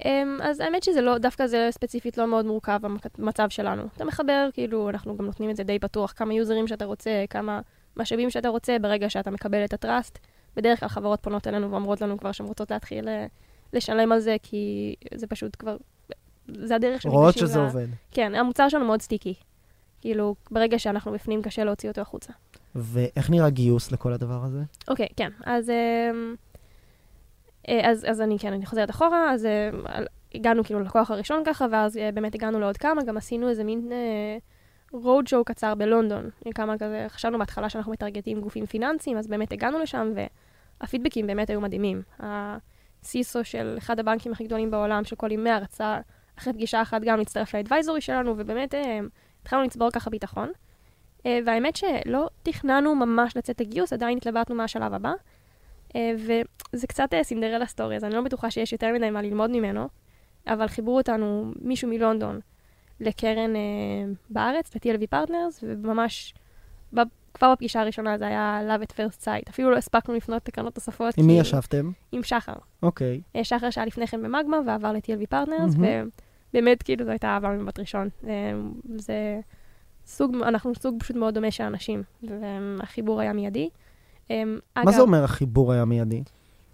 אמ, אז האמת שזה לא, דווקא זה ספציפית לא מאוד מורכב במצב שלנו. אתה מחבר, כאילו, אנחנו גם נותנים את זה די פתוח, כמה יוזרים שאתה רוצה, כמה משאבים שאתה רוצה, ברגע שאתה מקבל את הטראסט. בדרך כלל חברות פונות אלינו ואומרות לנו כבר שהן רוצות להתחיל אה, לשלם על זה, כי זה פשוט כבר, זה הדרך שהם רואות שזה ל- עובד. כן, המוצר שלנו מאוד סטיקי. כאילו, ברגע שאנחנו בפנים, קשה להוציא אותו החוצה. ואיך נראה גיוס לכל הדבר הזה? אוקיי, כן. אז, אמ, אה, אז, אז אני, כן, אני חוזרת אחורה, אז אה, הגענו כאילו ללקוח הראשון ככה, ואז אה, באמת הגענו לעוד כמה, גם עשינו איזה מין רוד שואו קצר בלונדון. כמה כזה, חשבנו בהתחלה שאנחנו מטרגטים גופים פיננסיים, אז באמת הגענו לשם, והפידבקים באמת היו מדהימים. הסיסו של אחד הבנקים הכי גדולים בעולם, שכל ימי רצה אחרי פגישה אחת גם להצטרף לאדוויזורי שלנו, ובאמת אה, התחלנו לצבור ככה ביטחון. אה, והאמת שלא תכננו ממש לצאת לגיוס, עדיין התלבטנו מה השלב הבא. אה, וזה קצת אה, Cinderella story, אז אני לא בטוחה שיש יותר מדי מה ללמוד ממנו, אבל חיברו אותנו מישהו מלונדון לקרן בארץ, ל-TLV Partners, וממש כבר בפגישה הראשונה זה היה Love at First Sight. אפילו לא הספקנו לפנות לקרנות נוספות. עם מי ישבתם? עם שחר. אוקיי. אה, שחר שהיה לפני כן במגמה ועבר ל-TLV Partners, מהמם. ובאמת כאילו זו הייתה אהבה ממבט ראשון. אה, זה סוג, אנחנו סוג פשוט מאוד דומה של אנשים, והחיבור היה מיידי. אה, מה אגב, זה אומר החיבור היה מיידי?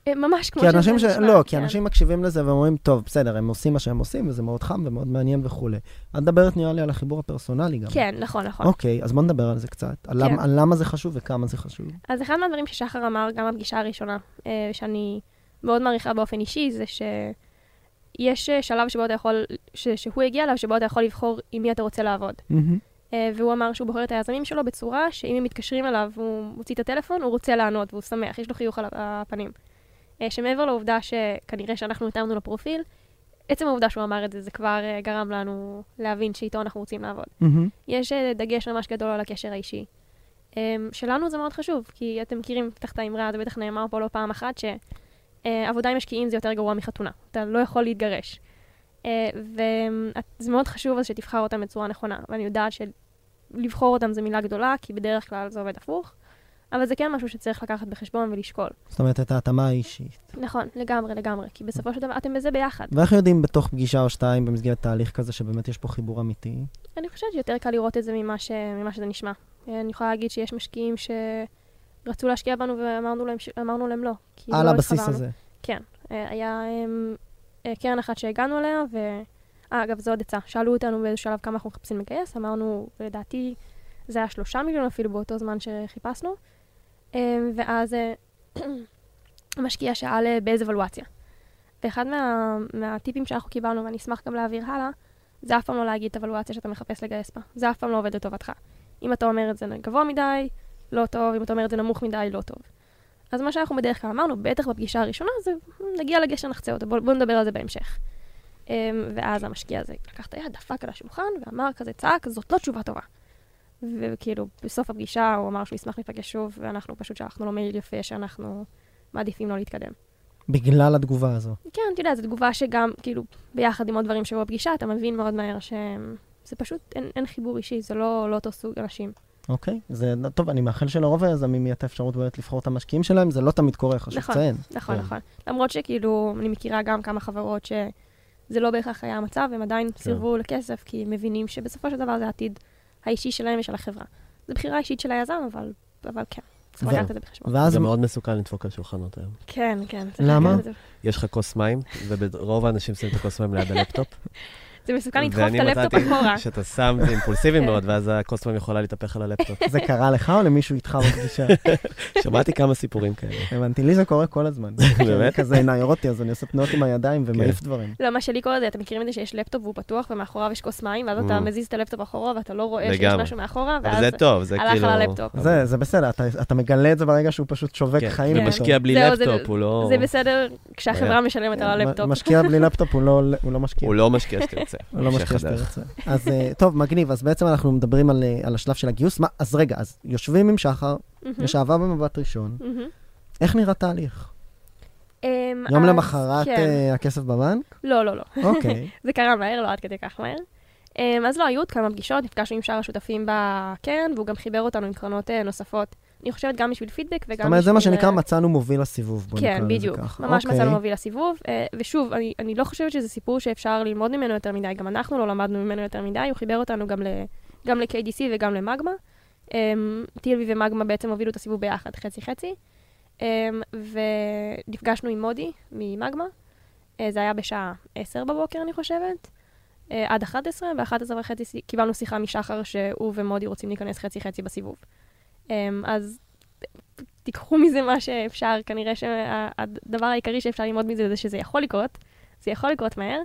אה, ממש כמו שזה אנשים ש... נשמע, לא, כי כן. אנשים מקשיבים לזה ואומרים, טוב, בסדר, הם עושים מה שהם עושים, וזה מאוד חם ומאוד מעניין וכולי. את מדברת נראה לי על החיבור הפרסונלי גם. כן, נכון, נכון. אוקיי, אז בוא נדבר על זה קצת. על כן. על למה זה חשוב וכמה זה חשוב. אז אחד מהדברים ששחר אמר גם בפגישה הראשונה, שאני מאוד מעריכה באופן אישי, זה שיש אה, שלב שבו אתה יכול, ש, שהוא הגיע אליו, שבו אתה יכול לבחור עם מי אתה רוצה לעבוד. מהמם. אה, והוא אמר שהוא בוחר את היזמים שלו בצורה שאם הם מתקשרים אליו והוא מוציא את הטלפון, הוא רוצה לענות והוא שמח, יש לו חיוך על הפנים. אה, שמעבר לעובדה שכנראה שאנחנו התאמנו לפרופיל, עצם העובדה שהוא אמר את זה, זה כבר אה, גרם לנו להבין שאיתו אנחנו רוצים לעבוד. מהמם. יש דגש ממש גדול על הקשר האישי. אמ, שלנו זה מאוד חשוב, כי אתם מכירים בטח את האמרה, זה בטח נאמר פה לא פעם אחת, שעבודה עם משקיעים זה יותר גרוע מחתונה. אתה לא יכול להתגרש. אה, וזה מאוד חשוב אז שתבחר אותם בצורה נכונה. ואני יודעת שלבחור אותם זה מילה גדולה, כי בדרך כלל זה עובד הפוך, אבל זה כן משהו שצריך לקחת בחשבון ולשקול. זאת אומרת, את ההתאמה האישית. נכון, לגמרי, לגמרי, כי בסופו של דבר אתם בזה ביחד. ואיך יודעים בתוך פגישה או שתיים במסגרת תהליך כזה שבאמת יש פה חיבור אמיתי? אני חושבת שיותר קל לראות את זה ממה, ש... ממה שזה נשמע. אה, אני יכולה להגיד שיש משקיעים שרצו להשקיע בנו ואמרנו להם, ש... אמרנו להם לא. כי על לא הבסיס התחברנו. הזה. כן. אה, היה אמ, אה, קרן אחת שהגענו אליה, ו... אה, אגב, זו עוד עצה. שאלו אותנו באיזה שלב כמה אנחנו מחפשים לגייס, אמרנו, לדעתי, זה היה שלושה מיליון אפילו באותו זמן שחיפשנו. אה, ואז אה, <clears throat> המשקיע שאל באיזה ולואציה. ואחד מה, מהטיפים שאנחנו קיבלנו, ואני אשמח גם להעביר הלאה, זה אף פעם לא להגיד את הוולואציה שאתה מחפש לגייס בה. זה אף פעם לא עובד לטובתך. אם אתה אומר את זה גבוה מדי, לא טוב, אם אתה אומר את זה נמוך מדי, לא טוב. אז מה שאנחנו בדרך כלל אמרנו, בטח בפגישה הראשונה, זה נגיע לגשר נחצה אותו, בואו בוא נדבר על זה בהמשך. Um, ואז המשקיע הזה לקח את היד, דפק על השולחן, ואמר כזה, צעק, זאת לא תשובה טובה. וכאילו, בסוף הפגישה הוא אמר שהוא ישמח להיפגש שוב, ואנחנו פשוט שלחנו לו מייל יפה שאנחנו מעדיפים לא להתקדם. בגלל התגובה הזו. כן, אתה יודע, זו תגובה שגם, כאילו, ביחד עם עוד דברים שבו בפגישה, אתה מבין מאוד מהר שזה פשוט, אין, אין חיבור אישי, זה לא, לא אותו סוג אנשים. אוקיי, זה טוב, אני מאחל שלרוב היזמים יהיה את האפשרות באמת לבחור את המשקיעים שלהם, זה לא תמיד קורה, חשוב נכון. לציין. נכון, כן. נכון. למרות שכאילו, אני מכירה גם כמה חברות שזה לא בהכרח היה המצב, הם עדיין סירבו לכסף, כי הם מבינים שבסופו של דבר זה העתיד האישי שלהם ושל החברה. זו בחירה אישית של היזם, אבל, אבל כן, צריך לקחת את זה בחשבון. ואז זה מאוד מסוכן לדפוק על שולחנות היום. כן, כן. למה? יש לך כוס מים, <laughs> ורוב האנשים שמים את הכוס מים ליד הלפטופ. <laughs> זה מסוכן לדחוף ואני את הלפטופ מצאתי אחורה. שאתה שם, זה אימפולסיבי כן. מאוד, ואז הכוס מים יכולה להתהפך על הלפטופ. זה קרה לך או למישהו איתך בפגישה? <laughs> שמעתי כמה סיפורים כאלה. הבנתי, לי זה קורה כל הזמן. <laughs> באמת? כזה נעירותי, אז אני עושה תנועות עם הידיים ומעיף דברים. לא, מה שלי קורה זה, אתם מכירים את זה שיש לפטופ והוא פתוח ומאחוריו יש כוס מים, ואז אתה Mm. מזיז את הלפטופ אחורה ואתה לא רואה שיש. משהו מאחורה, ואז זה טוב, זה הלך כאילו... על הלפטופ. זה, בסדר, אתה, אתה מגלה את זה ברגע שהוא פשוט שווק כן, חיים. כן. ומשקיע בלי זהו, זה- לפטופ, הוא לא... זה בסדר כשהחברה משלמת על הלפטופ. משקיע בלי לפטופ, הוא לא, לא משקיע. הוא לא משקיע שתרצה. הוא לא המשך הדרך. שתרצה. אז אה, טוב, מגניב, אז בעצם אנחנו מדברים על, אה, על השלב של הגיוס. מה, אז רגע, אז יושבים עם שחר, יש אהבה במבט ראשון. איך נראה תהליך? אמ, יום למחרת כן. אה, הכסף בבנק? לא, לא, לא. אוקיי. <laughs> זה קרה מהר, לא עד כדי כך מהר. אמ, אז לא, היו עוד כמה פגישות, נפגשנו עם שאר השותפים בקרן, והוא גם חיבר אותנו עם קרנות נוספות. אני חושבת גם בשביל פידבק וגם בשביל... זאת אומרת, זה מה שנקרא אה, מצאנו מוביל לסיבוב, בוא נקרא כן, לזה בדיוק. ככה. ממש אוקיי. מצאנו מוביל לסיבוב. אה, ושוב, אני, אני לא חושבת שזה סיפור שאפשר ללמוד ממנו יותר מדי, גם אנחנו לא למדנו ממנו יותר מדי, הוא חיבר אותנו גם, ל, גם ל-KDC וגם למגמה. אמ, TLV ומגמה בעצם הובילו את הסיבוב ביחד, חצי-חצי. אמ, ונפגשנו עם מודי ממגמה. אה, זה היה בשעה 10 בבוקר, אני חושבת. עד 11, ו-11 וחצי קיבלנו שיחה משחר שהוא ומודי רוצים להיכנס חצי-חצי בסיבוב. אמ, אז תיקחו מזה מה שאפשר, כנראה שהדבר העיקרי שאפשר ללמוד מזה זה שזה יכול לקרות, זה יכול לקרות מהר,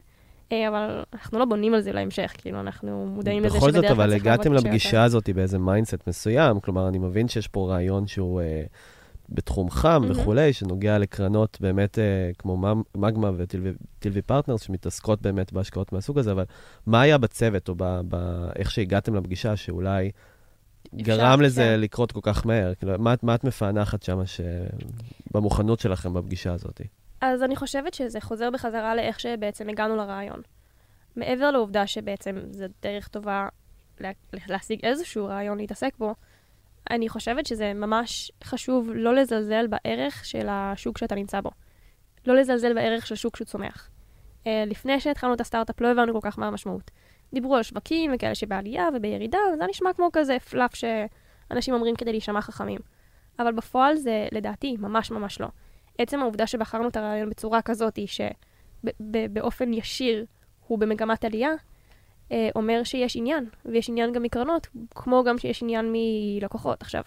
אה, אבל אנחנו לא בונים על זה להמשך, כאילו, אנחנו מודעים לזה בכל שבדרך זאת, כלל אבל צריך לעבוד הגעתם קשה יותר. לפגישה הזאת באיזה mindset מסוים, כלומר, אני מבין שיש פה רעיון שהוא אה, בתחום חם מהמם. וכולי, שנוגע לקרנות באמת אה, כמו מגמה ו-TLV Partners, שמתעסקות באמת בהשקעות מהסוג הזה, אבל מה היה בצוות, או ב- ב- איך שהגעתם לפגישה, שאולי גרם לזה כן. לקרות כל כך מהר? כאילו, מה, מה את מפענחת שם ש... במוכנות שלכם בפגישה הזאת? אז אני חושבת שזה חוזר בחזרה לאיך שבעצם הגענו לרעיון. מעבר לעובדה שבעצם זו דרך טובה לה, להשיג איזשהו רעיון להתעסק בו, אני חושבת שזה ממש חשוב לא לזלזל בערך של השוק שאתה נמצא בו. לא לזלזל בערך של שוק שהוא צומח. Uh, לפני שהתחלנו את הסטארט-אפ לא הבנו כל כך מה המשמעות. דיברו על שווקים וכאלה שבעלייה ובירידה, וזה נשמע כמו כזה פלאף שאנשים אומרים כדי להישמע חכמים. אבל בפועל זה, לדעתי, ממש ממש לא. עצם העובדה שבחרנו את הרעיון בצורה כזאת, שבאופן ישיר הוא במגמת עלייה, אה, אומר שיש עניין, ויש עניין גם מקרנות, כמו גם שיש עניין מלקוחות. עכשיו,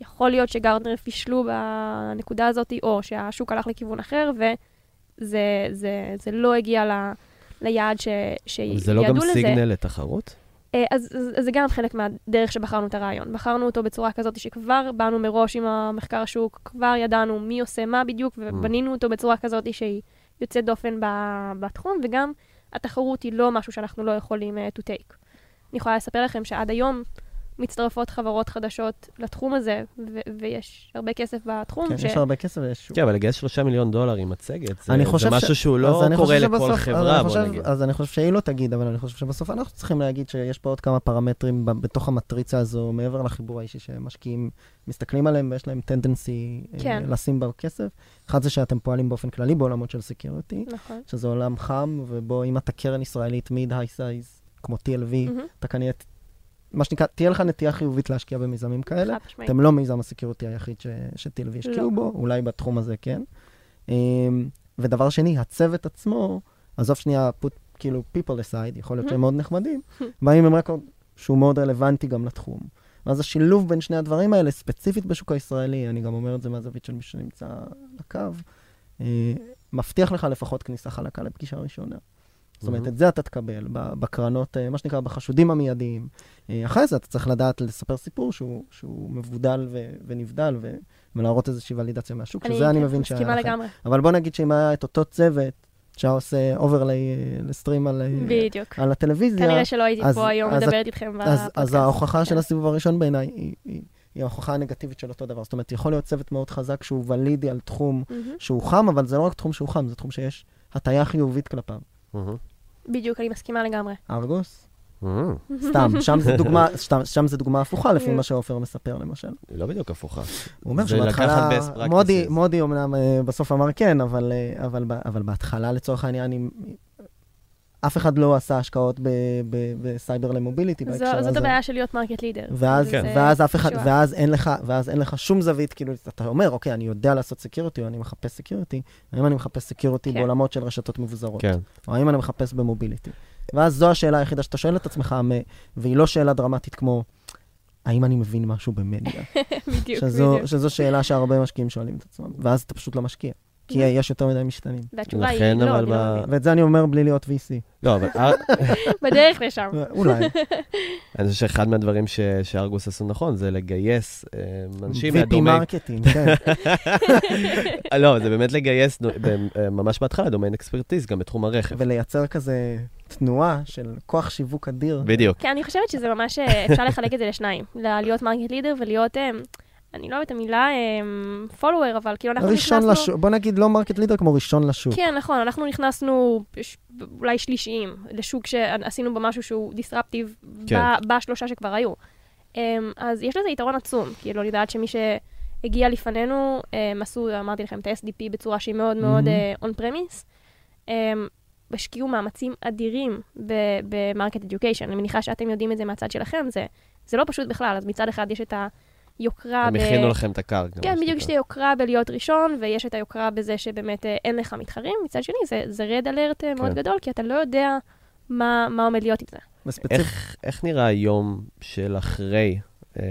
יכול להיות שגרטנר פישלו בנקודה הזאת, או שהשוק הלך לכיוון אחר, וזה זה, זה לא הגיע ל, ליעד ש, שיעדו לזה. זה לא גם סיגנל לתחרות? אה, אז, אז, אז זה גם חלק מהדרך שבחרנו את הרעיון. בחרנו אותו בצורה כזאת שכבר באנו מראש עם המחקר השוק, כבר ידענו מי עושה מה בדיוק, ובנינו אותו בצורה כזאת שהיא יוצאת דופן ב- בתחום, וגם התחרות היא לא משהו שאנחנו לא יכולים uh, to take. אני יכולה לספר לכם שעד היום מצטרפות חברות חדשות לתחום הזה, ו- ויש הרבה כסף בתחום. כן, יש הרבה כסף ויש. כן, אבל לגייס שלושה מיליון דולר עם מצגת, זה, אני זה חושב ש- משהו שהוא לא קורה לכל שבסוף- אז חברה, בוא חושב- נגיד. אז אני חושב שהיא לא תגיד, אבל אני חושב שבסוף אנחנו צריכים להגיד שיש פה עוד כמה פרמטרים ב- בתוך המטריצה הזו, מעבר לחיבור האישי שמשקיעים מסתכלים עליהם ויש להם tendency כן. לשים בה כסף. אחד זה שאתם פועלים באופן כללי בעולמות של security, נכון. שזה עולם חם, ובו אם אתה קרן ישראלית mid-high size, כמו TLV, מהמם. אתה כנראה, מה שנקרא, תהיה לך נטייה חיובית להשקיע במיזמים כאלה. חד משמעית. אתם לא מיזם ה-security היחיד ש- ש-TLV השקיעו לא. בו, אולי בתחום הזה כן. אמ, ודבר שני, הצוות עצמו, עזוב שנייה, put כאילו people aside, יכול להיות שהם מאוד נחמדים, באים עם רקורד שהוא מאוד רלוונטי גם לתחום. ואז השילוב בין שני הדברים האלה, ספציפית בשוק הישראלי, אני גם אומר את זה מהזווית של מי שנמצא על הקו, אה, מבטיח לך לפחות כניסה חלקה לפגישה ראשונה. זאת אומרת. את זה אתה תקבל בקרנות, אה, מה שנקרא, בחשודים המיידיים. אה, אחרי זה אתה צריך לדעת לספר סיפור שהוא, שהוא מבודל ו- ונבדל ו- ולהראות איזושהי ולידציה מהשוק, שזה אני כן, מבין שהיה מסכימה לכם. לגמרי. אבל בוא נגיד שאם היה את אותו צוות שהיה עושה overlay אה, ל stream על, בדיוק. על הטלוויזיה, כנראה שלא הייתי אז- פה היום אז- מדברת איתכם אז, בפודקאסט. אז ההוכחה של כן. הסיבוב הראשון בעיניי היא, היא, היא ההוכחה הנגטיבית של אותו דבר. זאת אומרת, יכול להיות צוות מאוד חזק שהוא ולידי על תחום מהמם. שהוא חם, אבל זה לא רק תחום שהוא חם, זה תחום שיש הטיה חיובית כלפיו. מהמם. בדיוק, אני מסכימה לגמרי. ארגוס? מהמם. סתם, <laughs> שם זה דוגמה, שם, שם זה דוגמה הפוכה לפי Mm. מה שעופר מספר למשל. היא לא בדיוק הפוכה. הוא אומר שבהתחלה. מודי, מודי אמנם אה, בסוף אמר כן, אבל, אה, אבל, אבל בהתחלה לצורך העניין, אם- אף אחד לא עשה השקעות ב- ב- בסייבר ל mobility בהקשר הזה. זאת הבעיה של להיות market leader. ואז, כן. ואז אף אחד. ואז אין לך, ואז אין לך שום זווית, כאילו, אתה אומר, אוקיי, אני יודע לעשות security, או אני מחפש security, האם אני מחפש security כן. בעולמות של רשתות מבוזרות, כן. או האם אני מחפש ב mobility. ואז זו השאלה היחידה שאתה שואל את עצמך, והיא לא שאלה דרמטית כמו, האם אני מבין משהו במדיה? <laughs> בדיוק, שזו, בדיוק. שזו שאלה שהרבה משקיעים שואלים את עצמם, ואז אתה פשוט לא משקיע. כי יש יותר מדי משתנים. והתשובה היא לא, אבל אני לא מבין. ואת זה אני אומר בלי להיות VC. לא, אבל אה, <laughs> בדרך לשם. אולי. <laughs> אני חושב שאחד מהדברים ש- שארגוס עשו נכון, זה לגייס אה, אנשים VP מה domain... marketing, כן. <laughs> לא, זה באמת לגייס אה, ממש בהתחלה domain expertise, גם בתחום הרכב. ולייצר כזה תנועה של כוח שיווק אדיר. בדיוק. כן, אני חושבת שזה ממש, אפשר לחלק את זה לשניים. להיות market leader ולהיות, אני לא אוהבת את המילה follower, אבל כאילו אנחנו ראשון נכנסנו... לשוק, בוא נגיד לא market leader כמו ראשון לשוק. כן, נכון, אנחנו נכנסנו ש- אולי שלישיים לשוק שעשינו בו משהו שהוא disruptive כן. בשלושה שכבר היו. אמ, אז יש לזה יתרון עצום, כאילו, אני יודעת שמי שהגיע לפנינו, הם עשו, אמרתי לכם, את ה-SDP בצורה שהיא מאוד מאוד. on-premise. השקיעו מאמצים אדירים ב market education. אני מניחה שאתם יודעים את זה מהצד שלכם, זה, זה לא פשוט בכלל. אז מצד אחד יש את היוקרה הם הכינו לכם את הקרקע. כן, בדיוק יש את. היוקרה בלהיות ראשון, ויש את היוקרה בזה שבאמת אה, אין לך מתחרים. מצד שני, זה, זה red alert אה, מאוד כן. גדול, כי אתה לא יודע מה, מה עומד להיות עם זה. איך, איך נראה היום של אחרי, אה,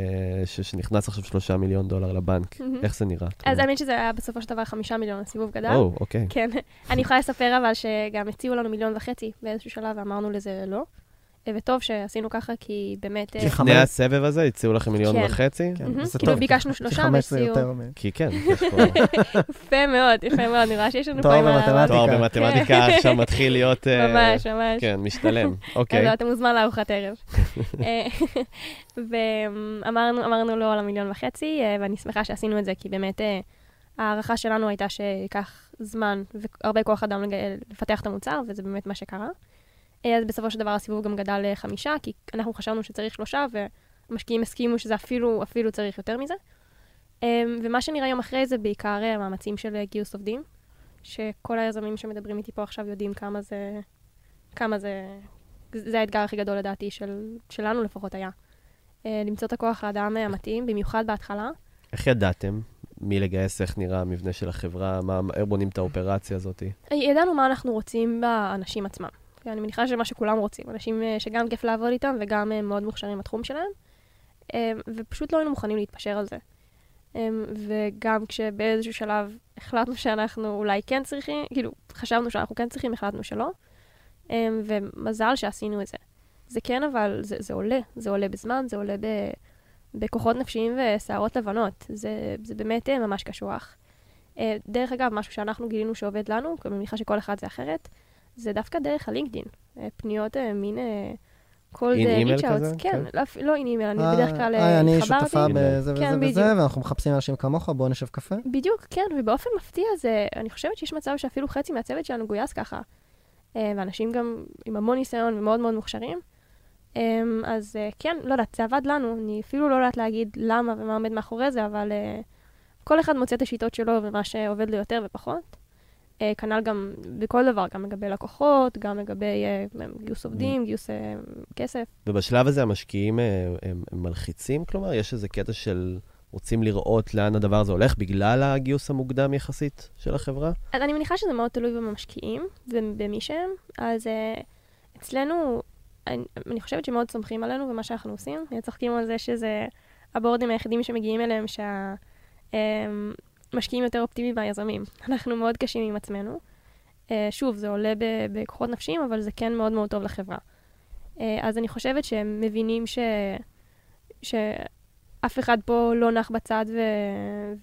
ש- שנכנס עכשיו שלושה מיליון דולר לבנק? מהמם. איך זה נראה? אז האמת שזה היה בסופו של דבר חמישה מיליון, הסיבוב גדל. או, אוקיי. כן. <laughs> אני יכולה לספר אבל שגם הציעו לנו מיליון וחצי באיזשהו שלב, ואמרנו לזה לא. וטוב שעשינו ככה, כי באמת... אה, כי לפני הסבב הזה הציעו לכם מיליון כן. וחצי? כן. זה כאילו טוב, ביקשנו כי שלושה, והציעו-. כי כן, יש פה <laughs> יפה מאוד, יפה מאוד, נראה שיש לנו תואר פה עם ה- במתמטיקה. תואר במתמטיקה עכשיו מתחיל להיות... אה, ממש, ממש. כן, משתלם. <laughs> אז אוקיי. אתה מוזמן לארוחת ערב. <laughs> אה, ואמרנו אמרנו לא על המיליון וחצי, ואני שמחה שעשינו את זה, כי באמת ההערכה שלנו הייתה שייקח זמן והרבה כוח אדם לפתח את המוצר, וזה באמת מה שקרה. אז בסופו של דבר הסיבוב גם גדל לחמישה, כי אנחנו חשבנו שצריך שלושה, והמשקיעים הסכימו שזה אפילו, אפילו צריך יותר מזה. אה, ומה שנראה יום אחרי זה בעיקר אה, מאמצים של גיוס עובדים, שכל היזמים שמדברים איתי פה עכשיו יודעים כמה זה, כמה זה זה האתגר הכי גדול לדעתי, של, שלנו לפחות היה. אה, למצוא את הכוח האדם המתאים, במיוחד בהתחלה. איך ידעתם מי לגייס, איך נראה המבנה של החברה, מה- איך בונים את האופרציה הזאת? ידענו מה אנחנו רוצים באנשים עצמם. אני מניחה שמה שכולם רוצים, אנשים אה, שגם כיף לעבוד איתם וגם אה, מאוד מוכשרים בתחום שלהם, אה, ופשוט לא היינו מוכנים להתפשר על זה. וגם כשבאיזשהו שלב החלטנו שאנחנו אולי כן צריכים, כאילו, חשבנו שאנחנו כן צריכים, החלטנו שלא, ומזל שעשינו את זה. זה כן, אבל זה, זה עולה, זה עולה בזמן, זה עולה ב, בכוחות נפשיים ושערות לבנות. זה, זה באמת ממש קשוח. דרך אגב, משהו שאנחנו גילינו שעובד לנו, אני מניחה שכל אחד זה אחרת, זה דווקא דרך הלינקדין. אה, פניות, אה, מין cold InMail reach כזה? כן, כן. לא, לא InMail, אני אה, בדרך כלל אה, אני התחברתי. שותפה בזה כן, וזה בדיוק. וזה, ואנחנו מחפשים אנשים כמוך, בואו נשב קפה. בדיוק, כן, ובאופן מפתיע זה, אני חושבת שיש מצב שאפילו חצי מהצוות שלנו גויס ככה. אה, ואנשים גם עם המון ניסיון ומאוד מאוד מוכשרים. אה, אז אה, כן, לא יודעת, זה עבד לנו, אני אפילו לא יודעת להגיד למה ומה עומד מאחורי זה, אבל אה, כל אחד מוצא את השיטות שלו ומה שעובד לו יותר ופחות. אה, כנ"ל גם בכל דבר, גם לגבי לקוחות, גם לגבי אה, גיוס עובדים, גיוס אה, כסף. ובשלב הזה המשקיעים אה, הם, הם מלחיצים? כלומר, יש איזה קטע של רוצים לראות לאן הדבר הזה הולך בגלל הגיוס המוקדם יחסית של החברה? אז אני מניחה שזה מאוד תלוי במשקיעים ובמי שהם. אז uh, אצלנו, אני, אני חושבת שמאוד סומכים עלינו ומה שאנחנו עושים. צוחקים על זה שזה הבורדים היחידים שמגיעים אליהם שהמשקיעים יותר אופטימיים מהיזמים. אנחנו מאוד קשים עם עצמנו. Uh, שוב, זה עולה בכוחות נפשיים, אבל זה כן מאוד מאוד טוב לחברה. Uh, אז אני חושבת שהם מבינים ש... שאף אחד פה לא נח בצד ו...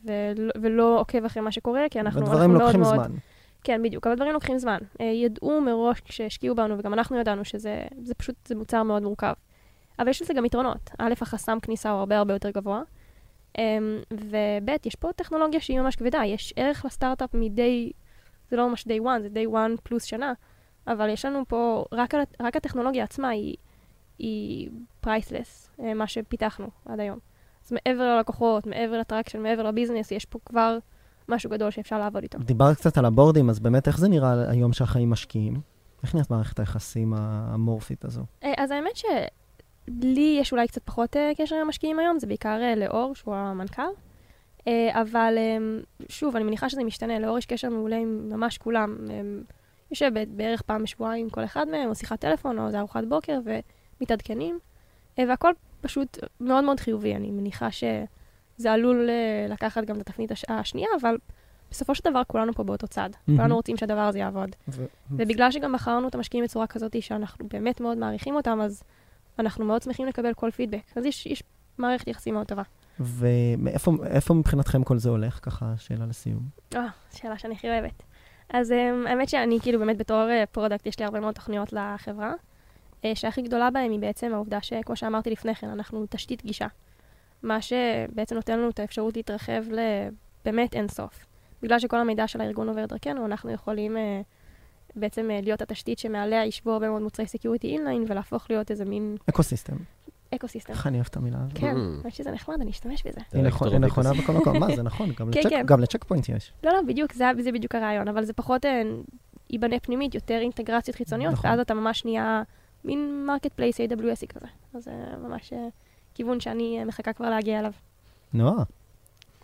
ולא, ולא עוקב אחרי מה שקורה, כי אנחנו, אנחנו הדברים מאוד לוקחים מאוד... זמן. כן, בדיוק, אבל דברים לוקחים זמן. אה, ידעו מראש כשהשקיעו בנו, וגם אנחנו ידענו שזה זה פשוט, זה מוצר מאוד מורכב. אבל יש לזה גם יתרונות. א', החסם כניסה הוא הרבה הרבה יותר גבוה, וב', יש פה טכנולוגיה שהיא ממש כבדה. יש ערך לסטארט-אפ מ-day, זה לא ממש day one, זה day one פלוס שנה, אבל יש לנו פה, רק, רק הטכנולוגיה עצמה היא, היא פרייסלס, מה שפיתחנו עד היום. אז מעבר ללקוחות, מעבר ל traction, מעבר ל business, יש פה כבר משהו גדול שאפשר לעבוד איתו. דיברת קצת על הבורדים, אז באמת איך זה נראה היום שהחיים משקיעים? איך נראית מערכת היחסים האמורפית הזו? אה, אז האמת שלי יש אולי קצת פחות אה, קשר עם המשקיעים היום, זה בעיקר אה, לאור, שהוא המנכ"ל. אה, אבל שוב, אני מניחה שזה משתנה, לאור יש קשר מעולה עם ממש כולם. יושב בערך פעם בשבועיים כל אחד מהם, או שיחת טלפון, או איזה ארוחת בוקר, ומתעדכנים. אה, והכל פשוט מאוד מאוד חיובי. אני מניחה שזה עלול אה, לקחת גם את התפנית הש- השנייה, אבל בסופו של דבר כולנו פה באותו צד. מהמם. כולנו רוצים שהדבר הזה יעבוד. ו- ובגלל שגם בחרנו את המשקיעים בצורה כזאת שאנחנו באמת מאוד מעריכים אותם, אז אנחנו מאוד שמחים לקבל כל פידבק. אז יש, יש מערכת יחסים מאוד טובה. ומאיפה איפה מבחינתכם כל זה הולך? ככה, שאלה לסיום. אה, שאלה שאני הכי אוהבת. אז um, האמת שאני כאילו באמת בתור uh, product, יש לי הרבה מאוד תוכניות לחברה, uh, שהכי גדולה בהן היא בעצם העובדה שכמו שאמרתי לפני כן, אנחנו תשתית גישה. מה שבעצם נותן לנו את האפשרות להתרחב לבאמת אין סוף. בגלל שכל המידע של הארגון עובר דרכנו, אנחנו יכולים uh, בעצם uh, להיות התשתית שמעליה ישבו הרבה מאוד מוצרי security inline ולהפוך להיות איזה מין ecosystem. ecosystem. איך אני אוהב את המילה הזאת. כן, Mm. אני חושבת שזה נחמד, אני אשתמש בזה. היא נכונה- בכל מקום. מה, זה נכון, גם <laughs> כן, לצ'ק- כן. גם לצ'ק פוינט יש. לא, לא, בדיוק, זה, בדיוק הרעיון, אבל זה פחות אה, ייבנה פנימית, יותר אינטגרציות חיצוניות, נכון. ואז אתה ממש נהיה מין marketplace AWS כזה. אז זה ממש אה, כיוון שאני אה, מחכה כבר להגיע אליו. נועה,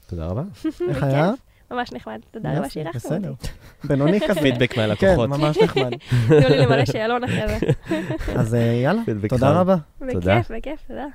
תודה רבה. איך היה? ממש נחמד. תודה רבה שאירחתם בסדר. אותי. בינוני כזה. <laughs> פידבק כן, מהלקוחות. ממש נחמד. תנו לי למלא שאלון אחרי זה. <laughs> אז אה, יאללה, תודה. רבה. תודה. בכיף, בכיף, תודה.